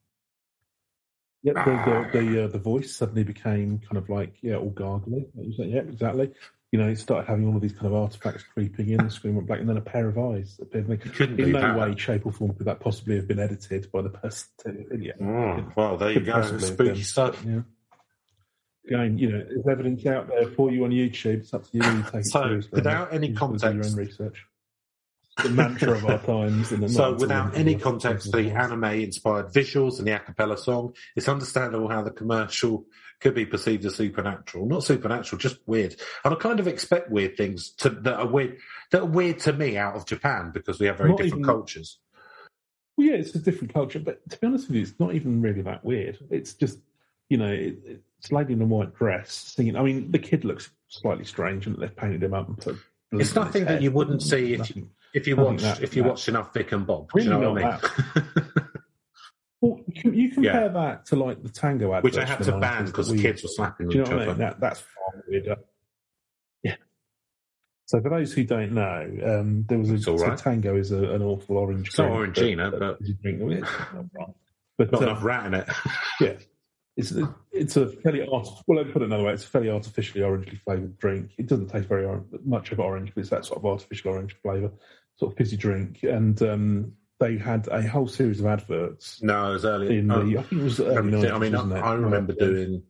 Yep, the the the, uh, the voice suddenly became kind of like yeah, all gargly. Yeah, exactly. You know, it started having all of these kind of artifacts creeping in. The screen went black, and then a pair of eyes appeared. And they- couldn't In do no that. way, shape, or form could that possibly have been edited by the person. the. Oh, well, there you go. Spooky stuff. Yeah. Again, you know, there's evidence out there for you on YouTube. It's up to you. you take it So, seriously. without any context- your own research. The mantra of our times. So, without any context to the anime inspired visuals and the a cappella song, it's understandable how the commercial could be perceived as supernatural. Not supernatural, just weird. And I kind of expect weird things to, that are weird that are weird to me out of Japan because we have very Not different even- cultures. Well, yeah, it's a different culture, but to be honest with you, it's not even really that weird. It's just, you know, it, it's a lady in a white dress singing. I mean, the kid looks slightly strange, and they've painted him up and put. It's nothing that you wouldn't see if Nothing. If you watch that- if you watched enough Vic and Bob, Really you know what I mean? Well, you, can- you compare that to like the tango adverts Which I had to ban because the kids were slapping each what I other. mean? That, that's far weirder. Yeah. So for those who don't know, um, there was a so right. tango is a, an awful orange. It's not orangina, but- you drink. Well, it's. But Not um, enough rat in it. yeah, it's a, it's a fairly art. Well, let me put it another way. It's a fairly artificially orangely flavored drink. It doesn't taste very much of orange, but it's that sort of artificial orange flavor, sort of fizzy drink. And um, they had a whole series of adverts No, it was early. in oh, the. I think it was early 90s, I mean? I, I remember Yeah. doing.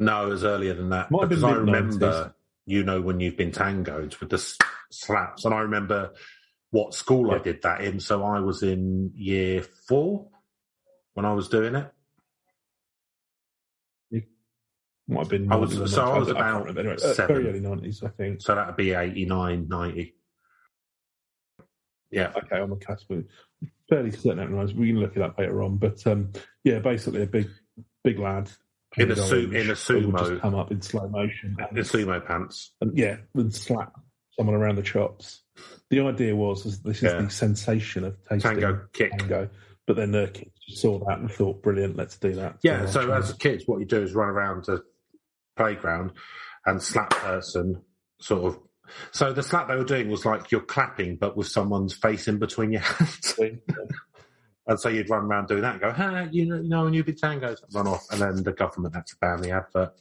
No, it was earlier than that. Might because I remember, you know, when you've been tangoed with the slaps, and I remember what school I did that in. So I was in year four when I was doing it. Might have been. I was- 90s or so I was can't about remember. Anyway, very early nineties, I think. So that'd be 89, 90. Yeah. Okay, on the cusp. Fairly certain it was. We can look it up later on, but um, yeah, basically a big, big lad In a painted su- in a that sumo. just come up in slow motion. The sumo pants. and yeah, and slap someone around the chops. The idea was is this is Yeah. the sensation of tasting Tango kick. tango. But then the kids saw that and thought, brilliant, let's do that. Yeah, our so as kids, what you do is run around the playground and slap person, sort of. So the slap they were doing was like you're clapping, but with someone's face in between your hands. and so you'd run around doing that and go, "Ha, you know, you know, a new big tango, run off." And then the government had to ban the advert,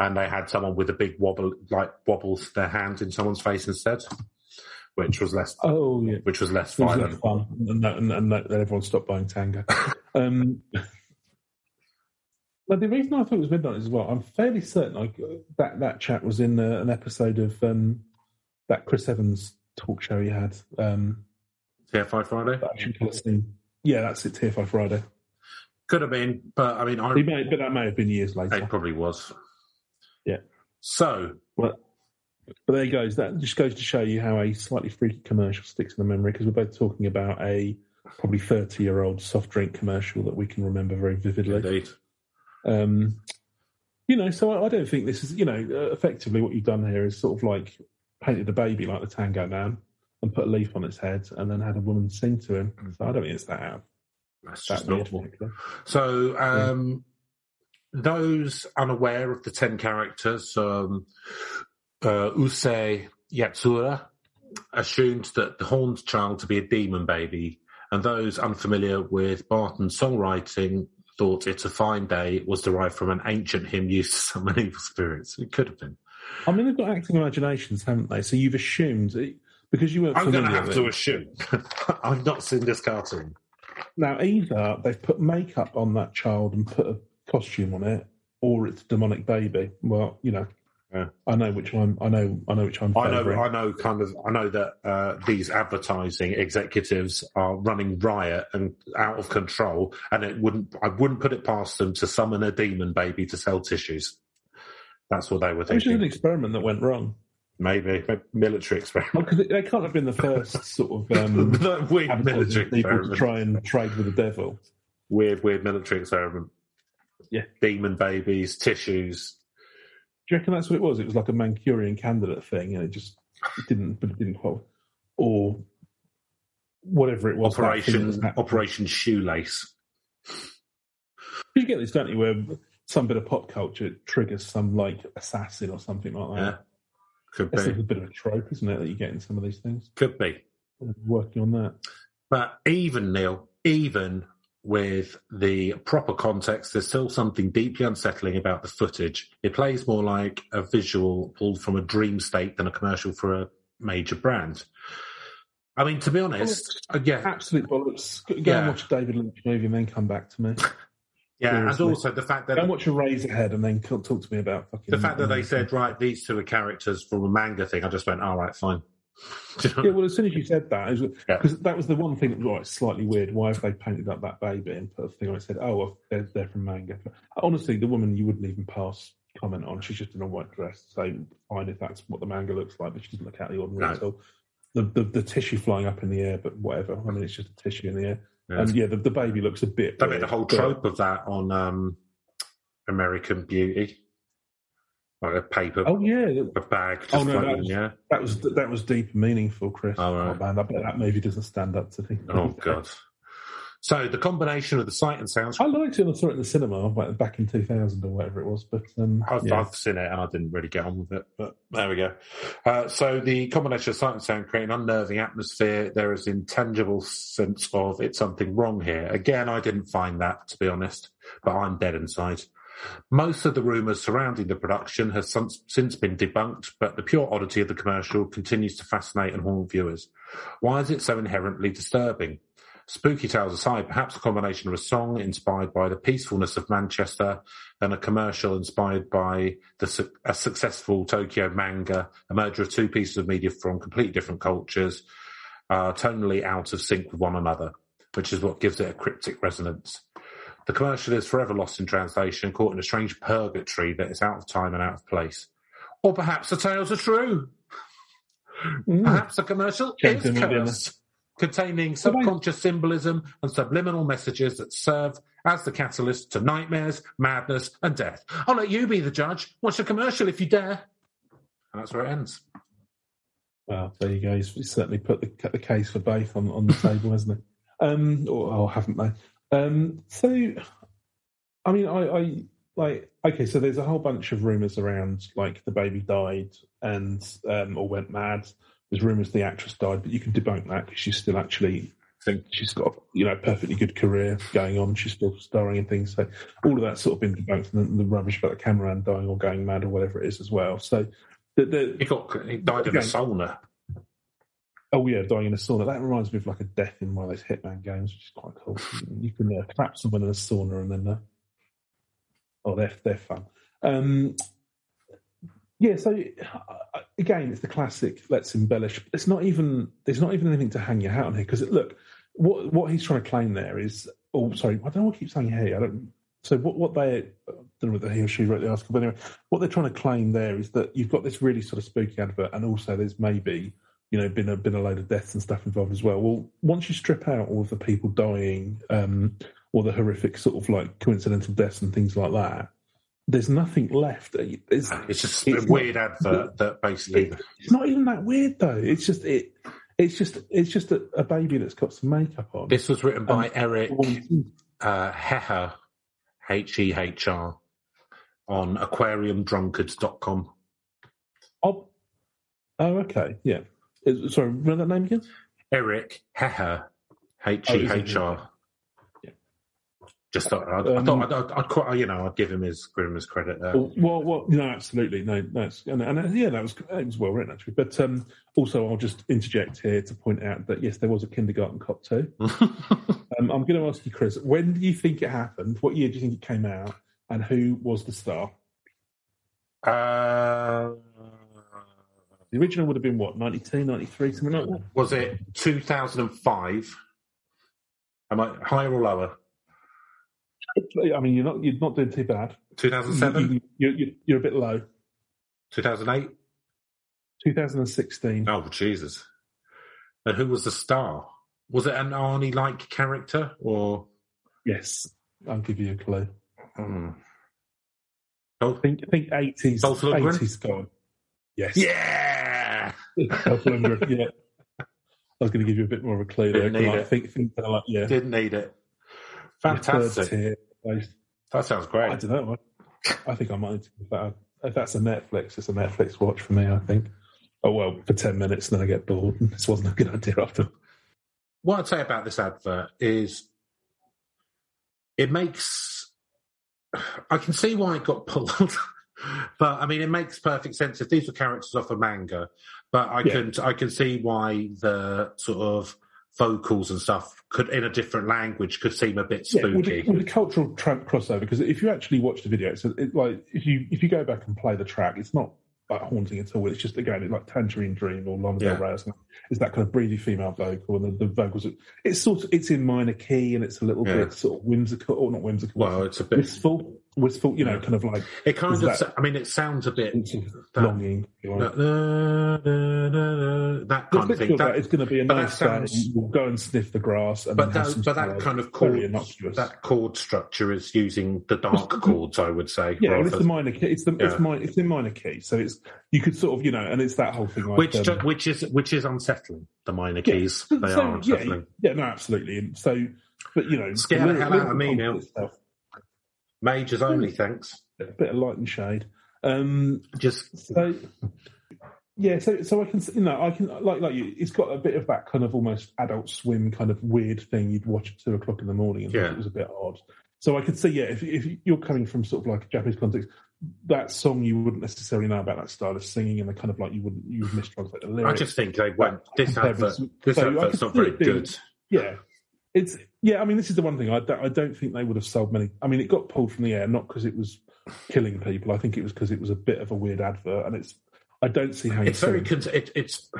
and they had someone with a big wobble, like wobbles their hand in someone's face instead, which was less, Oh yeah, which was less it was violent. less fun, and, that, and, and that, then everyone stopped buying tango. um, but the reason I thought it was midnight as well, I'm fairly certain like that that chat was in uh, an episode of um, that Chris Evans talk show he had. Um, TFI Friday that Action Killer Scene. Yeah, that's it. TFI Friday. could have been, but I mean, I may, but that may have been years later. It probably was. Yeah. So, Well, but there goes. That just goes to show you how a slightly freaky commercial sticks in the memory because we're both talking about a probably 30 year old soft drink commercial that we can remember very vividly. indeed. Um, you know, so I, I don't think this is, you know, uh, effectively what you've done here is sort of like painted a baby like the Tango Man and put a leaf on its head and then had a woman sing to him. So I don't think it's that out. That's That just normal. So, um, those unaware of the 10 characters, um, uh, Urusei Yatsura assumed that the horned child to be a demon baby, and those unfamiliar with Barton's songwriting thought It's a Fine Day was derived from an ancient hymn used to summon evil spirits. It could have been. I mean, they've got acting imaginations, haven't they? So you've assumed because you weren't I'm going to have to assume. I've not seen this cartoon. Now, either they've put makeup on that child and put a costume on it, or it's a demonic baby. Well, you know, Yeah. I know which one. I know. I know which one. I know, I know, kind of, I know that uh, these advertising executives are running riot and out of control, and it wouldn't, I wouldn't put it past them to summon a demon baby to sell tissues. That's what they were Which is an experiment that went wrong. Maybe a military experiment. Because they can't have been the first sort of um, weird military people to try and trade with the devil. Weird, weird military experiment. Yeah. Demon babies, tissues. Do you reckon that's what it was? It was like a Manchurian candidate thing, and it just it didn't, but it didn't quite, or whatever it was. that was Operation Shoelace. You get this, don't you? Where some bit of pop culture triggers some like assassin or something like Yeah. that. Could That's a bit of a trope, isn't it? That you get in some of these things. Could be. Working on that. But even Neil, even with the proper context, there's still something deeply unsettling about the footage. It plays more like a visual pulled from a dream state than a commercial for a major brand. I mean, to be honest, uh, yeah, Absolute bollocks. Go Yeah. and watch a David Lynch movie and then come back to me. yeah, and also the fact that Go and watch Eraserhead and then talk to me about fucking. the fact that they said right, these two are characters from a manga thing. I just went, all right, fine. Do you know- Yeah, well, as soon as you said that, Yeah. because that was the one thing that was right, slightly weird. Why have they painted up that baby and put a thing on it? Said, "Oh, well, they're, they're from manga." But honestly, the woman you wouldn't even pass comment on. She's just in a white dress, so fine if that's what the manga looks like, but she doesn't look out of the ordinary No. at all. The, the the tissue flying up in the air, but whatever. I mean, it's just a tissue in the air, Yeah. and yeah, the, the baby looks a bit. Made weird, a whole but- trope of that on um, American Beauty, like a paper Oh yeah, a bag just Oh, no, that's- the air. that was that was deep meaningful, Chris. Oh, right. Oh, man, I bet that movie doesn't stand up to the. Oh god. So the combination of the sight and sounds. I liked it I saw it in the cinema back in 2000 or whatever it was, but um, I've, yeah. I've seen it and I didn't really get on with it, but there we go. Uh, so the combination of sight and sound create an unnerving atmosphere. There is intangible sense of it's something wrong here. Again, I didn't find that to be honest, but I'm dead inside. Most of the rumours surrounding the production has since been debunked, but the pure oddity of the commercial continues to fascinate and haunt viewers. Why is it so inherently disturbing? Spooky tales aside, perhaps a combination of a song inspired by the peacefulness of Manchester and a commercial inspired by the, a successful Tokyo manga, a merger of two pieces of media from completely different cultures, are tonally out of sync with one another, which is what gives it a cryptic resonance. The commercial is forever lost in translation, caught in a strange purgatory that is out of time and out of place. Or perhaps the tales are true. Mm. Perhaps the commercial is cursed, containing subconscious symbolism and subliminal messages that serve as the catalyst to nightmares, madness, and death. I'll let you be the judge. Watch the commercial if you dare. And that's where it ends. Well, there you go. He's, he's certainly put the, the case for both on, on the table, hasn't he? Um, or, or haven't they? Um, so, I mean, I, I like okay. So there's a whole bunch of rumours around like the baby died and um, or went mad. There's rumours the actress died, but you can debunk that because she's still actually I think she's got you know a perfectly good career going on. She's still starring in things. So all of that's sort of been debunked, and the, the rubbish about the cameraman dying or going mad or whatever it is as well. So the, the, He got he died in a sauna. Oh yeah, dying in a sauna. That reminds me of like a death in one of those Hitman games, which is quite cool. You can uh, trap someone in a sauna and then, uh, oh, they're they're fun. Um, yeah, so uh, again, it's the classic. Let's embellish. It's not even. There's not even anything to hang your hat on here because look, what what he's trying to claim there is. Oh, sorry, I don't know what I keep saying here. I don't. So what what they I don't know whether he or she wrote the article, but anyway, what they're trying to claim there is that you've got this really sort of spooky advert, and also there's maybe you know been a been a load of deaths and stuff involved as well. Well, once you strip out all of the people dying, um, or the horrific sort of like coincidental deaths and things like that, there's nothing left. It's, it's just it's a weird not, advert that basically. It, it's not even that weird though. It's just it. It's just it's just a, a baby that's got some makeup on. This was written by um, Eric uh, Hehr, H E H R, on aquariumdrunkards.com. Oh, oh, okay, yeah. Sorry, remember that name again? Eric Hehr, H E H R. Just thought, I, um, I thought I'd, I'd, I'd, you know, I'd give him his give him his credit there. Well, well, no, absolutely, no, no, and, and, yeah, that was it was well written actually. But um, also, I'll just interject here to point out that yes, there was a kindergarten cop too. um, I'm going to ask you, Chris, when do you think it happened? What year do you think it came out? And who was the star? Uh, the original would have been what, 92, 93, something like that? Was it 2005? Am I higher or lower? I mean, you're not you're not doing too bad. 2007. You, you, you're a bit low. 2008. 2016. Oh Jesus! And who was the star? Was it an Arnie-like character or? Yes, I'll give you a clue. Hmm. Oh, I think think 80s. Dolph 80s guy. Yes. Yeah. Yeah. I was going to give you a bit more of a clue Didn't there. Need I it. think, think like, yeah. Didn't need it. Fantastic. That sounds great. I don't know. I, I think I might give that. If that's a Netflix, it's a Netflix watch for me. I think. Oh well, for ten minutes, and then I get bored. And This wasn't a good idea after. What I'd say about this advert is, it makes. I can see why it got pulled, but I mean, it makes perfect sense if these were characters off a manga. But I yeah. can I can see why the sort of vocals and stuff could in a different language could seem a bit spooky. Yeah, with, the, with the cultural tra- crossover, because if you actually watch the video, it's it, like if you if you go back and play the track, it's not like haunting at all. It's just again it's like Tangerine Dream or Lana Del Rey. It's that kind of breathy female vocal, and the, the, vocals. It's sort of it's in minor key, and it's a little yeah. bit sort of whimsical, or not whimsical. Well, it's a bit wistful, wistful. You know, kind of like it kind of. That, I mean, it sounds a bit that, longing. That, that kind of thing. That, it's going to be a nice sounds. We'll go and sniff the grass. And but that, but that kind of chord, that chord structure is using the dark chords. I would say. Yeah, well, it's the minor key. It's the yeah. it's, minor, it's in minor key, so it's you could sort of you know, and it's that whole thing. Like, which um, which is which is unsettling. Settling the minor yeah, keys so, they so, are unsettling. Yeah, yeah, no, absolutely. And so, but you know, scare the hell out of me now. Majors only, thanks. A bit of light and shade. Um, Just so, yeah. So, so I can, you know, I can like like you. It's got a bit of that kind of almost Adult Swim kind of weird thing you'd watch at two o'clock in the morning and yeah. it was a bit odd. So I could see, yeah, if, if you're coming from sort of like a Japanese context, that song you wouldn't necessarily know about that style of singing, and the kind of like you wouldn't you would mistranslate the lyrics. I just think they went this advert. This so advert's not very good. Yeah, it's yeah. I mean, this is the one thing I don't, I don't think they would have sold many. I mean, it got pulled from the air not because it was killing people. I think it was because it was a bit of a weird advert, and it's. I don't see how it's very. Con- it, it's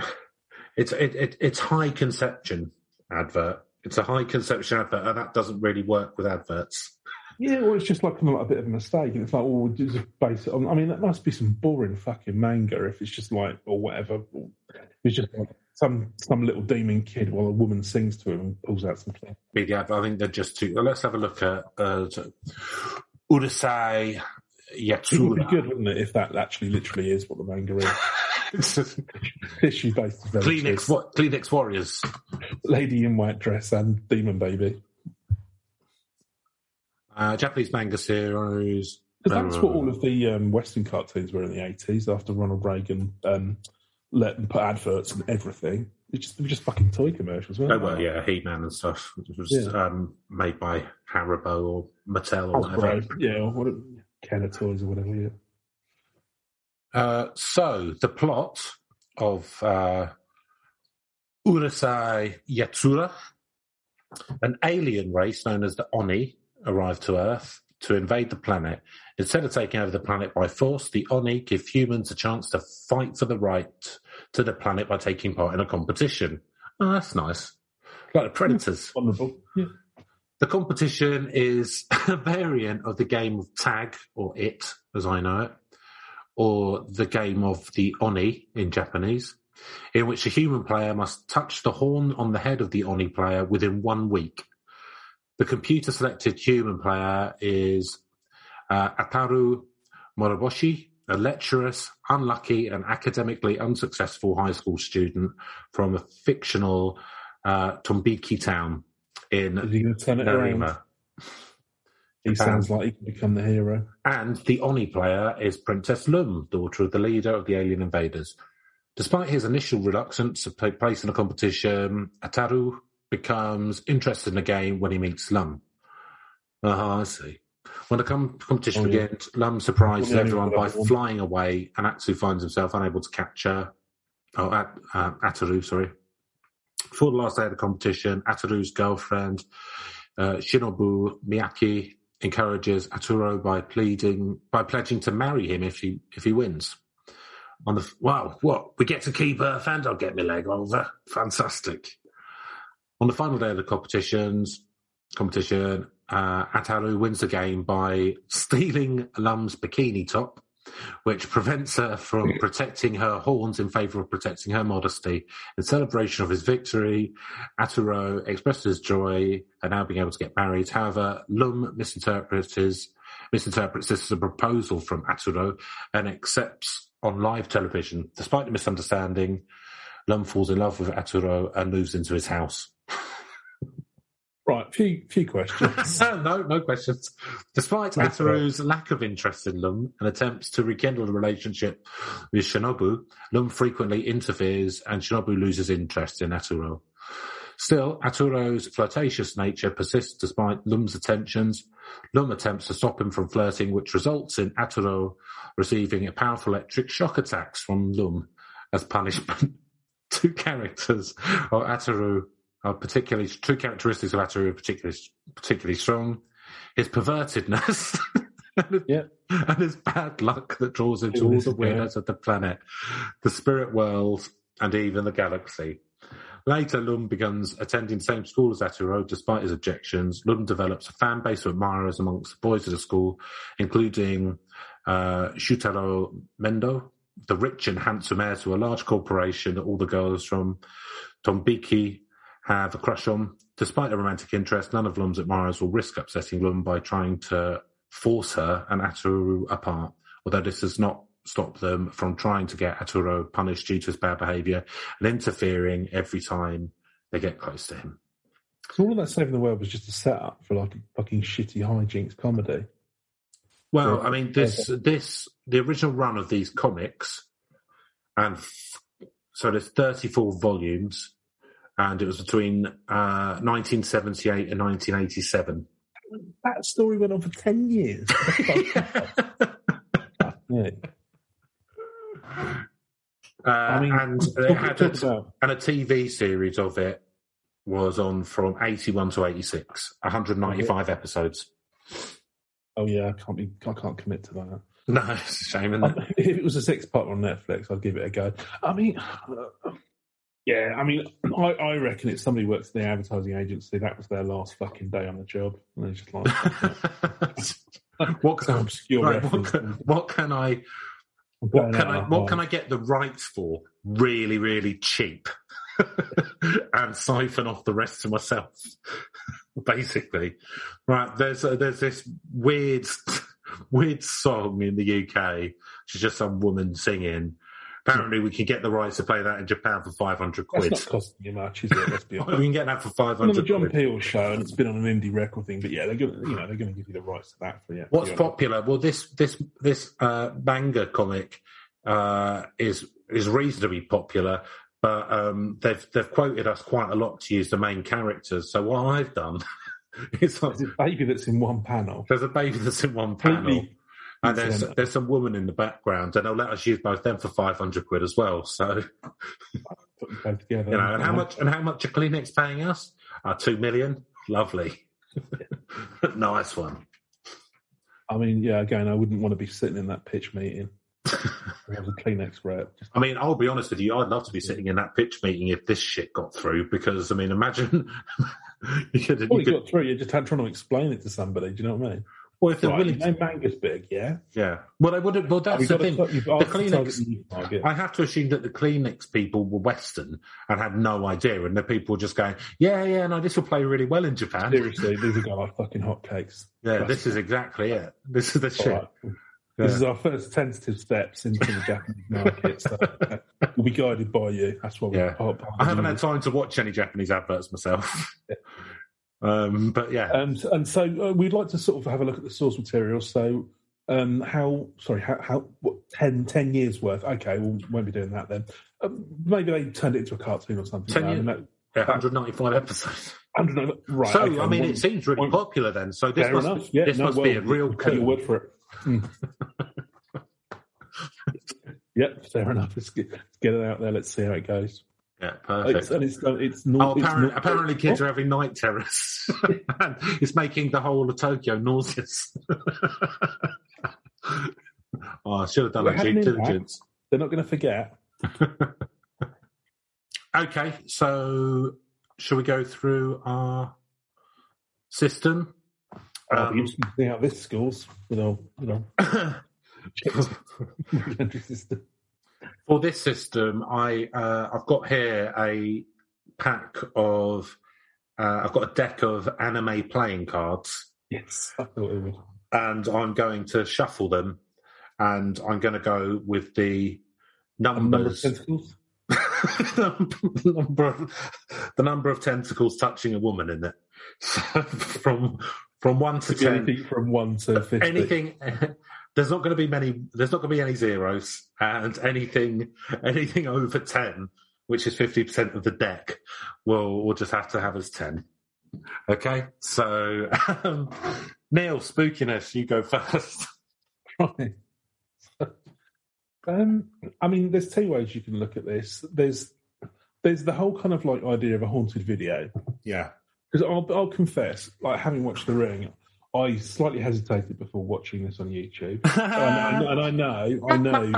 it's it, it, it's high conception advert. It's a high conception advert, and that doesn't really work with adverts. Yeah, well, it's just like a bit of a mistake. And it's like, oh, just base it on. I mean, that must be some boring fucking manga if it's just like, or whatever. It's just like some some little demon kid while a woman sings to him and pulls out some stuff. Yeah, I think they're just too. Well, let's have a look at uh, Urusei Yatsura. It would be good, wouldn't it, if that actually literally is what the manga is? issue based Kleenex, what, Kleenex Warriors. Lady in White Dress and Demon Baby. Uh, Japanese manga series. Because that's what all of the um, Western cartoons were in the 80s after Ronald Reagan um, let them put adverts and everything. It just, they were just fucking toy commercials, weren't Oh, they? well, yeah, He Man and stuff. It was Yeah. um, made by Haribo or Mattel or whatever. Hasbro, yeah, or what, Kenner Toys or whatever, yeah. Uh, so, the plot of uh, Urusei Yatsura, an alien race known as the Oni, arrived to Earth to invade the planet. Instead of taking over the planet by force, the Oni give humans a chance to fight for the right to the planet by taking part in a competition. Oh, that's nice. Like the Predators. Vulnerable. Yeah. The competition is a variant of the game of tag, or it, as I know it, or the game of the Oni in Japanese, in which a human player must touch the horn on the head of the Oni player within one week. The computer selected human player is uh, Ataru Moroboshi, a lecherous, unlucky, and academically unsuccessful high school student from a fictional uh, Tombiki town in Is he going to turn it around? Narima. He sounds like he can become the hero. And the Oni player is Princess Lum, daughter of the leader of the alien invaders. Despite his initial reluctance to take place in a competition, Ataru becomes interested in the game when he meets Lum. Ah, I see. When the com- competition Oh, yeah. begins, Lum surprises Yeah, everyone by one. flying away, and Atsu finds himself unable to capture. Oh, At, uh, Ataru, sorry. For the last day of the competition, Ataru's girlfriend, uh, Shinobu Miyake, encourages Aturo by pleading by pledging to marry him if he if he wins. On the wow, what we get to keep Earth and I'll get my leg over. Fantastic. On the final day of the competitions competition, uh, Ataru wins the game by stealing Lum's bikini top, which prevents her from protecting her horns in favour of protecting her modesty. In celebration of his victory, Ataru expresses his joy at now being able to get married. However, Lum misinterprets misinterprets this as a proposal from Ataru and accepts on live television. Despite the misunderstanding, Lum falls in love with Aturo and moves into his house. Right, few few questions. no, no questions. Despite. Ataru's lack of interest in Lum and attempts to rekindle the relationship with Shinobu, Lum frequently interferes and Shinobu loses interest in Ataru. Still, Aturo's flirtatious nature persists despite Lum's attentions. Lum attempts to stop him from flirting, which results in Aturo receiving a powerful electric shock attacks from Lum as punishment. Two characters of Ataru are particularly two characteristics of Ataru are particularly particularly strong. His pervertedness and, Yeah. and his bad luck that draws him to all the yeah. weirdness of the planet, the spirit world, and even the galaxy. Later, Lum begins attending the same school as Aturo, despite his objections. Lum develops a fan base of admirers amongst the boys at the school, including uh, Shutaro Mendo, the rich and handsome heir to a large corporation that all the girls from Tombiki have a crush on. Despite a romantic interest, none of Lum's admirers will risk upsetting Lum by trying to force her and Aturo apart, although this does not stop them from trying to get Aturo punished due to his bad behaviour and interfering every time they get close to him. so all of that saving the world was just a setup for like a fucking shitty hijinks comedy. Well, I mean, this this the original run of these comics, and f- so there's 34 volumes, and it was between uh, 1978 and 1987. That story went on for ten years. yeah. Uh, I mean, and they had a, about and a TV series of it was on from 81 to 86, 195 episodes. oh yeah, I can't be, I can't commit to that. No, it's a shame, isn't it? if it was a six part on Netflix, I'd give it a go. I mean, yeah, I mean, I, I reckon it's somebody works for the advertising agency. That was their last fucking day on the job, and they're just like what, some obscure right, what, can, what can I what can I what can I get the rights for really really cheap and siphon off the rest to myself basically? Right there's uh, there's this weird weird song in the UK She's just some woman singing Apparently, we can get the rights to play that in Japan for five hundred That's quid. not costing you much, is it? Let's be honest. we can get that for 500 It's on the John. Peel show, and it's been on an indie record thing. But yeah, they're going to, you know, they're going to give you the rights to that for yeah. What's popular? Well, this this this uh, manga comic uh, is is reasonably popular, but um, they've they've quoted us quite a lot to use the main characters. So what I've done is like, There's a baby that's in one panel. there's a baby that's in one panel, Completely and there's incidental. there's some woman in the background, and they'll let us use both them for five hundred quid as well. So Put both together. you know, and how much and how much are Kleenex paying us? Uh, two million. Lovely, nice one. I mean, yeah. Again, I wouldn't want to be sitting in that pitch meeting. we have a Kleenex rep. I mean, I'll be honest with you. I'd love to be sitting in that pitch meeting if this shit got through. Because I mean, imagine you could, you Well, you could got through. You're just trying to explain it to somebody. Do you know what I mean? Well, if they're Right, willing, you to, know manga's big, yeah. yeah. Well, they wouldn't. Well, that's the thing. The asked Kleenex- target the youth market. I have to assume that the Kleenex people were Western and had no idea, and the people were just going, "Yeah, yeah, no, this will play really well in Japan." Seriously, these are going like fucking hotcakes. Yeah, this is exactly it. This is the All shit. right. This is our first tentative steps into the Japanese market. So we'll be guided by you. That's what Yeah. we're I haven't had time to watch any Japanese adverts myself. Um, but yeah, and and so uh, we'd like to sort of have a look at the source material. So, um, how, sorry, how, how what, 10, 10 years worth? Okay, we won't be doing that then. Um, maybe they turned it into a cartoon or something. 10 years? that- yeah 195 episodes. 100 right. so okay, I mean, one- it seems really one- popular then. So this must enough. Yeah, this no, must well, be a real we'll your word for it. Mm. yep, fair enough. Let's get, let's get it out there. Let's see how it goes. Yeah, It's, perfect. and it's it's Oh, not. it's apparently, not- apparently kids are having night terrors. and it's making the whole of Tokyo nauseous. oh, I should have done Well, that due diligence. They're not going to forget. Okay, so shall we go through our system? I'll Um, to see how this schools you know, you know, entry system. For this system, I uh, I've got here a pack of uh, I've got a deck of anime playing cards, Yes, I thought it would. and I'm going to shuffle them, and I'm going to go with the numbers. the number of the number of tentacles touching a woman in it. So from from one to ten, Anything from one to fifty. anything there's not going to be many there's not going to be any zeros and anything anything over 10 which is 50% of the deck we'll we'll just have to have as 10 okay so um, neil spookiness you go first Right. um, I mean, there's two ways you can look at this. There's there's the whole kind of like idea of a haunted video. yeah Because I'll, I'll confess, like having watched The Ring, I slightly hesitated before watching this on YouTube, and, I, and I know, I know.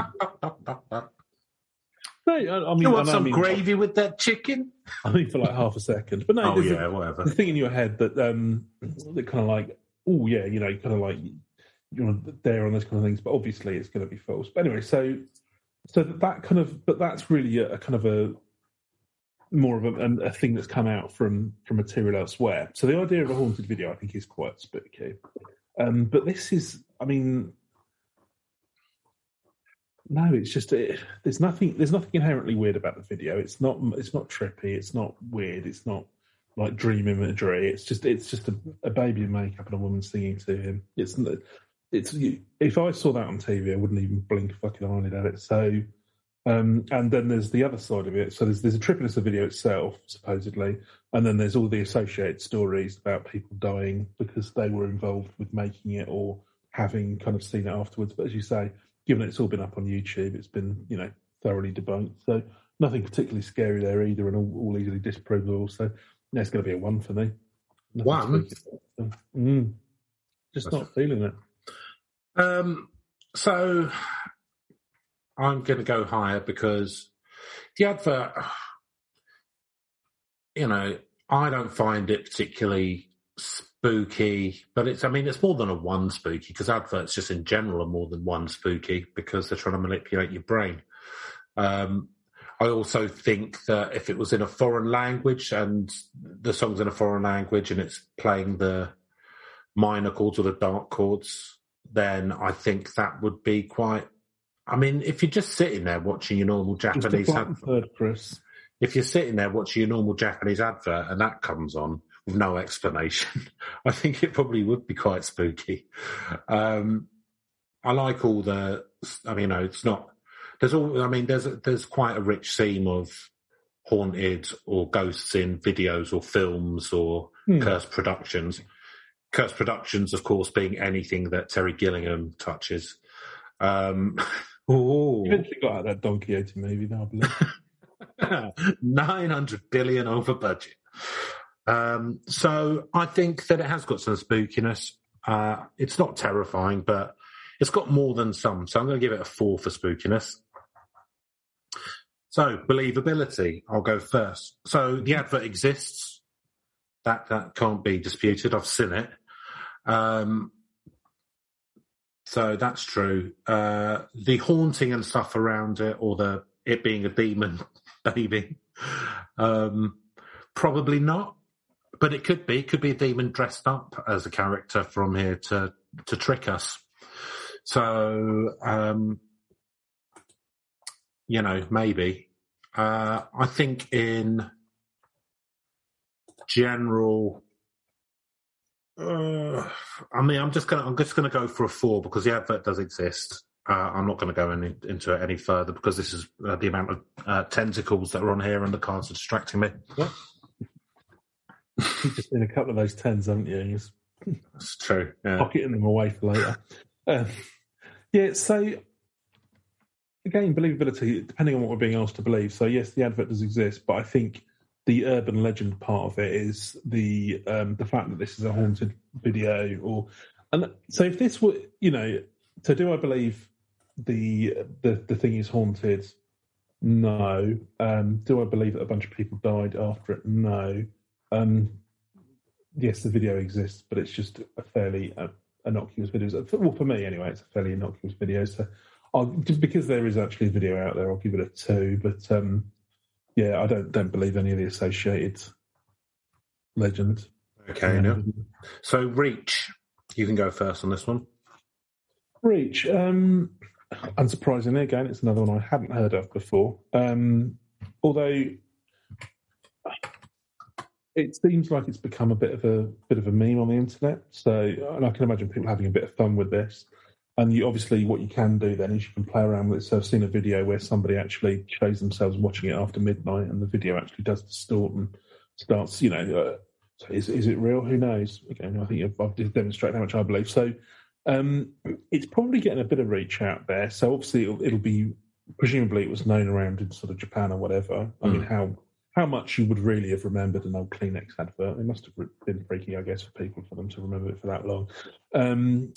No, I, I mean, you want I some mean, gravy with that chicken? I mean, for like half a second, but no, oh there's a- yeah whatever. the thing in your head that um that kind of like oh yeah you know kind of like you're there on those kind of things but obviously it's going to be false. But anyway so so that, that kind of but that's really a, a kind of a more of a, a thing that's come out from from material elsewhere so the idea of a haunted video i think is quite spooky um but this is i mean no it's just it, there's nothing there's nothing inherently weird about the video it's not it's not trippy it's not weird it's not like dream imagery. It's just it's just a, a baby in makeup and a woman singing to him. It's it's if I saw that on TV, I wouldn't even blink a fucking eyelid at it. So, um, and then there's the other side of it. So there's there's a of video itself, supposedly, and then there's all the associated stories about people dying because they were involved with making it or having kind of seen it afterwards. But as you say, given it's all been up on YouTube, it's been you know thoroughly debunked. So nothing particularly scary there either, and all, all easily disprovable. So yeah, it's going to be a one for me. Nothing One? Mm. Just not feeling it. Um, so I'm going to go higher because the advert, you know, I don't find it particularly spooky, but it's, I mean, it's more than a one spooky because adverts just in general are more than one spooky because they're trying to manipulate your brain. Um, I also think that if it was in a foreign language and the song's in a foreign language and it's playing the minor chords or the dark chords, then I think that would be quite I mean, if you're just sitting there watching your normal Japanese advert, Chris. if you're sitting there watching your normal Japanese advert and that comes on with no explanation, I think it probably would be quite spooky. Um, I like all the. I mean, you know, it's not. There's all. I mean, there's there's quite a rich theme of haunted or ghosts in videos or films or Hmm. cursed productions. Cursed productions, of course, being anything that Terry Gilliam touches. Um, ooh. Eventually got out that Don Quixote movie, now I believe. 900 billion over budget. Um, so I think that it has got some spookiness. Uh, it's not terrifying, but it's got more than some. So I'm going to give it a four for spookiness. So believability, I'll go first. So the advert exists. That that can't be disputed. I've seen it. Um, so that's true. Uh, the haunting and stuff around it, or the it being a demon baby, um, probably not. But it could be. It could be a demon dressed up as a character from here to to trick us. So um, you know, maybe. Uh, I think in general, uh, I mean, I'm just gonna I'm just gonna go for a four because the advert does exist. Uh, I'm not going to go any, into it any further because this is uh, the amount of uh, tentacles that are on here and the cards are distracting me. You've just seen a couple of those tens, haven't you? You're just That's true. Yeah. pocketing them away for later. um, yeah, so again, believability, depending on what we're being asked to believe. So, yes, the advert does exist, but I think the urban legend part of it is the um, the fact that this is a haunted video, or and so if this were, you know, so do I believe the the the thing is haunted? No. Um, do I believe that a bunch of people died after it? No. Um, yes, the video exists, but it's just a fairly uh, innocuous video. Well, for me anyway, it's a fairly innocuous video. So, I'll, because there is actually a video out there, I'll give it a two. But um, yeah, I don't don't believe any of the associated legends. Okay. no. So reach, you can go first on this one. Reach. Um, unsurprisingly, again, it's another one I hadn't heard of before. Um, although it seems like it's become a bit of a bit of a meme on the internet. So, and I can imagine people having a bit of fun with this. And you obviously, what you can do then is you can play around with it. So I've seen a video where somebody actually shows themselves watching it after midnight, and the video actually does distort and starts. You know, uh, so is is it real? Who knows? Again, I think I've, I've demonstrated how much I believe. So um, it's probably getting a bit of reach out there. So obviously, it'll, it'll be presumably it was known around in sort of Japan or whatever. I mean, how how much you would really have remembered an old Kleenex advert? It must have been freaky, I guess, for people for them to remember it for that long. Um,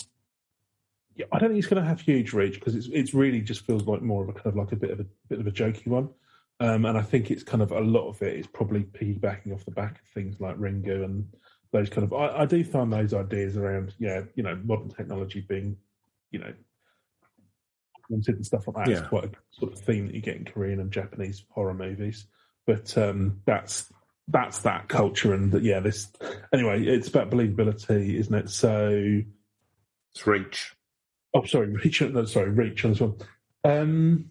yeah, I don't think it's going to have huge reach because it's it's really just feels like more of a kind of like a bit of a bit of a jokey one. Um, and I think it's kind of a lot of it is probably piggybacking off the back of things like Ringu and those kind of. I, I do find those ideas around, yeah, you know, modern technology being, you know, haunted and stuff like that. Yeah. It's quite a sort of theme that you get in Korean and Japanese horror movies. But um, that's that's that culture, and yeah, this anyway. It's about believability, isn't it? So, It's reach. Oh, sorry, reach. No, sorry, reach on this one. Um,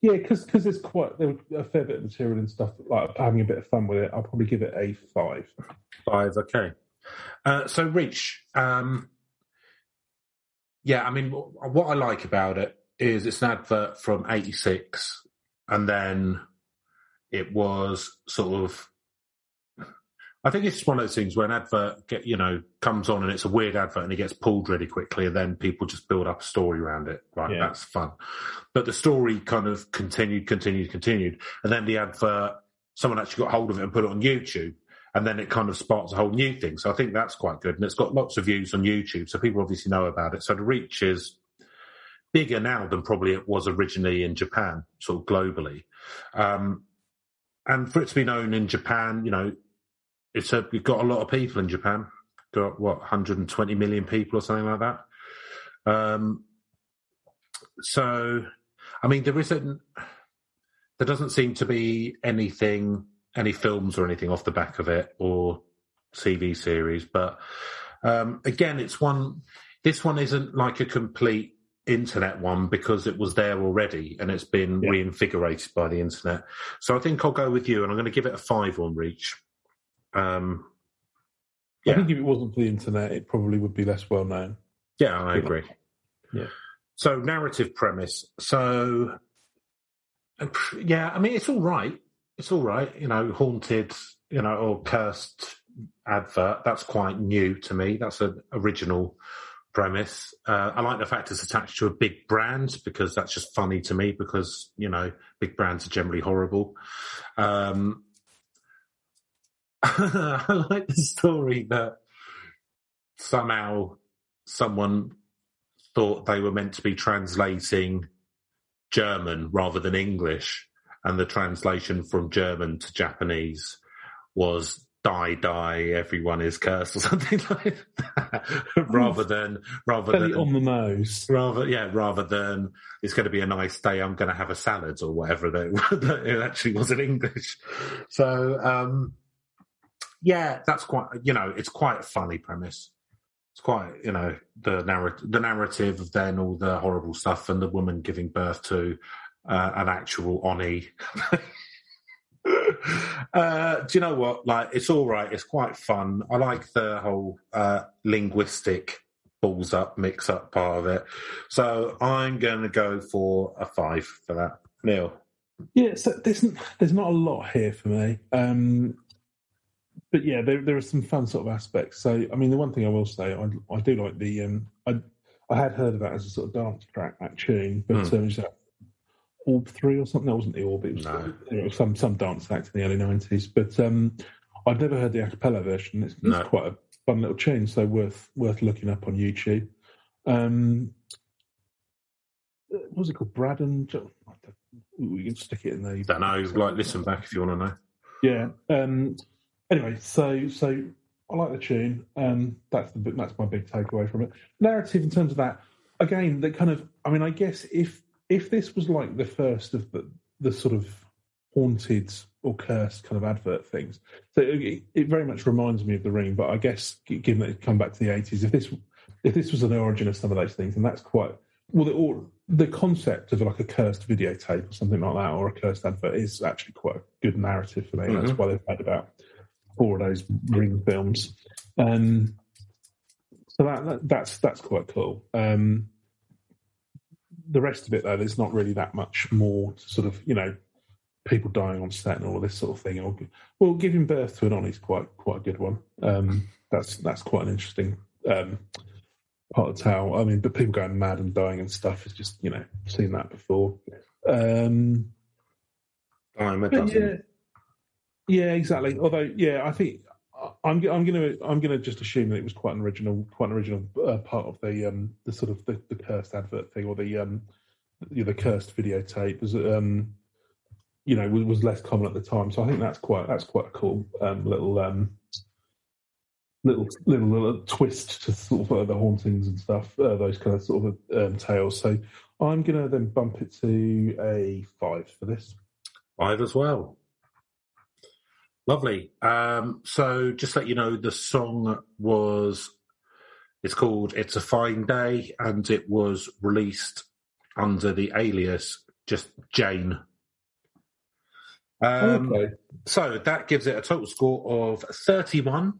yeah, because it's quite there a fair bit of material and stuff. Like having a bit of fun with it, I'll probably give it a five. Five, okay. Uh, so Reach, um, yeah, I mean, what I like about it is it's an advert from '86, and then it was sort of. I think it's one of those things where an advert get you know comes on and it's a weird advert and it gets pulled really quickly and then people just build up a story around it. Right, Yeah. that's fun. But the story kind of continued, continued, continued, and then the advert someone actually got hold of it and put it on YouTube and then it kind of sparks a whole new thing. So I think that's quite good, and it's got lots of views on YouTube, so people obviously know about it. So the reach is bigger now than probably it was originally in Japan, sort of globally. Um, and for it to be known in Japan, you know, it's a, you've got a lot of people in Japan. Got what 120 million people or something like that. Um, so, I mean, there isn't. There doesn't seem to be anything, any films or anything off the back of it, or TV series. But um, again, it's one. This one isn't like a complete internet one because it was there already and it's been Yeah. reinvigorated by the internet. So I think I'll go with you, and I'm going to give it a five on Reach. Um, I Yeah. think if it wasn't for the internet, it probably would be less well known. yeah, I agree. Yeah. So narrative premise. So yeah, I mean it's all right. It's all right. You know, haunted. You know, or cursed advert. That's quite new to me. That's an original premise. Uh, I like the fact it's attached to a big brand because that's just funny to me because, you know, big brands are generally horrible. Um, I like the story that somehow someone thought they were meant to be translating German rather than English, and the translation from German to Japanese was die die everyone is cursed or something like that. Rather than rather Fairly than on the nose. rather yeah rather than it's going to be a nice day i'm going to have a salad or whatever that it actually was in english. So um yeah that's quite you know it's quite a funny premise it's quite you know the narrative the narrative of then all the horrible stuff and the woman giving birth to uh, an actual oni uh, do you know what? Like, it's all right. It's quite fun. I like the whole uh, linguistic balls up, mix up part of it. So I'm going to go for a five for that. Neil. Yeah, so there's there's not a lot here for me. Um, but yeah, there there are some fun sort of aspects. So I mean, the one thing I will say, I I do like the um, I I had heard of that as a sort of dance track, that tune, but Hmm. um, was that Orb Three or something? That wasn't the Orb. It was, No. it was some some dance act in the early nineties. But um, I'd never heard the a cappella version. It's, it's quite a fun little tune, so worth worth looking up on YouTube. Um, what was it called? Brad and Jo- I don't- we can stick it in there. Don't know. Like, listen back if you want to know. Yeah. Um, anyway, so so I like the tune. Um, that's the that's my big takeaway from it. Narrative in terms of that, again, that kind of. I mean, I guess if if this was like the first of the the sort of haunted or cursed kind of advert things, so it, it very much reminds me of the Ring. But I guess given that it come back to the eighties, if this if this was an origin of some of those things, and that's quite well, the, or the concept of like a cursed videotape or something like that, or a cursed advert, is actually quite a good narrative for me. That's Mhm. why they've made about four of those Ring films. Um, so that, that that's that's quite cool. Um, the rest of it, though, there's not really that much more to sort of you know people dying oni set and all this sort of thing. Or, well, giving birth to an on is quite quite a good one. Um, that's that's quite an interesting um, part of the tale. I mean, but people going mad and dying and stuff is just you know seen that before. Um, I'm a dozen. Yeah, exactly. Although, yeah, I think I'm I'm gonna I'm gonna just assume that it was quite an original quite an original uh, part of the um the sort of the, the cursed advert thing or the um the cursed videotape was um you know was, was less common at the time. So I think that's quite that's quite a cool um, little um little little little twist to sort of uh, the hauntings and stuff. Uh, those kind of sort of um, tales. So I'm gonna then bump it to a five for this. Five as well. Lovely. Um, so just let you know, the song was, it's called It's a Fine Day, and it was released under the alias just Jane. Um, okay. So that gives it a total score of 31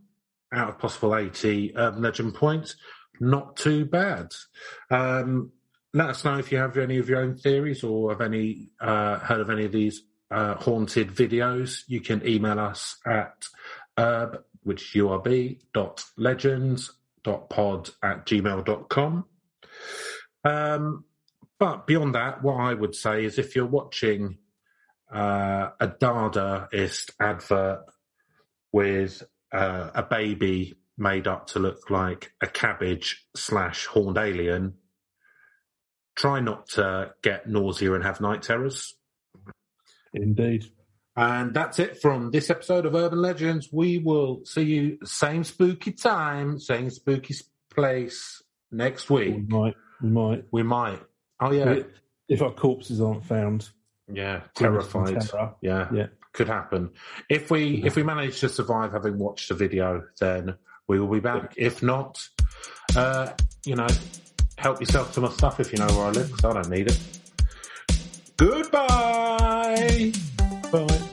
out of possible 80 urban legend points. Not too bad. Um, let us know if you have any of your own theories or have any uh, heard of any of these uh, haunted videos. You can email us at urb, which is urb, dot legends dot pod at gmail.com. Um, but beyond that, what I would say is if you're watching uh, a Dadaist advert with uh, a baby made up to look like a cabbage slash horned alien, try not to get nausea and have night terrors. Indeed. And that's it from this episode of Urban Legends. We will see you same spooky time, same spooky place next week. We might. We might. We might. Oh yeah, If our corpses aren't found, yeah. bring us some Terrified. terror. Yeah, Yeah. could happen. If we if we manage to survive having watched the video, then we will be back. If not, uh, you know, help yourself to my stuff if you know where I live, because I don't need it. Goodbye. Bye.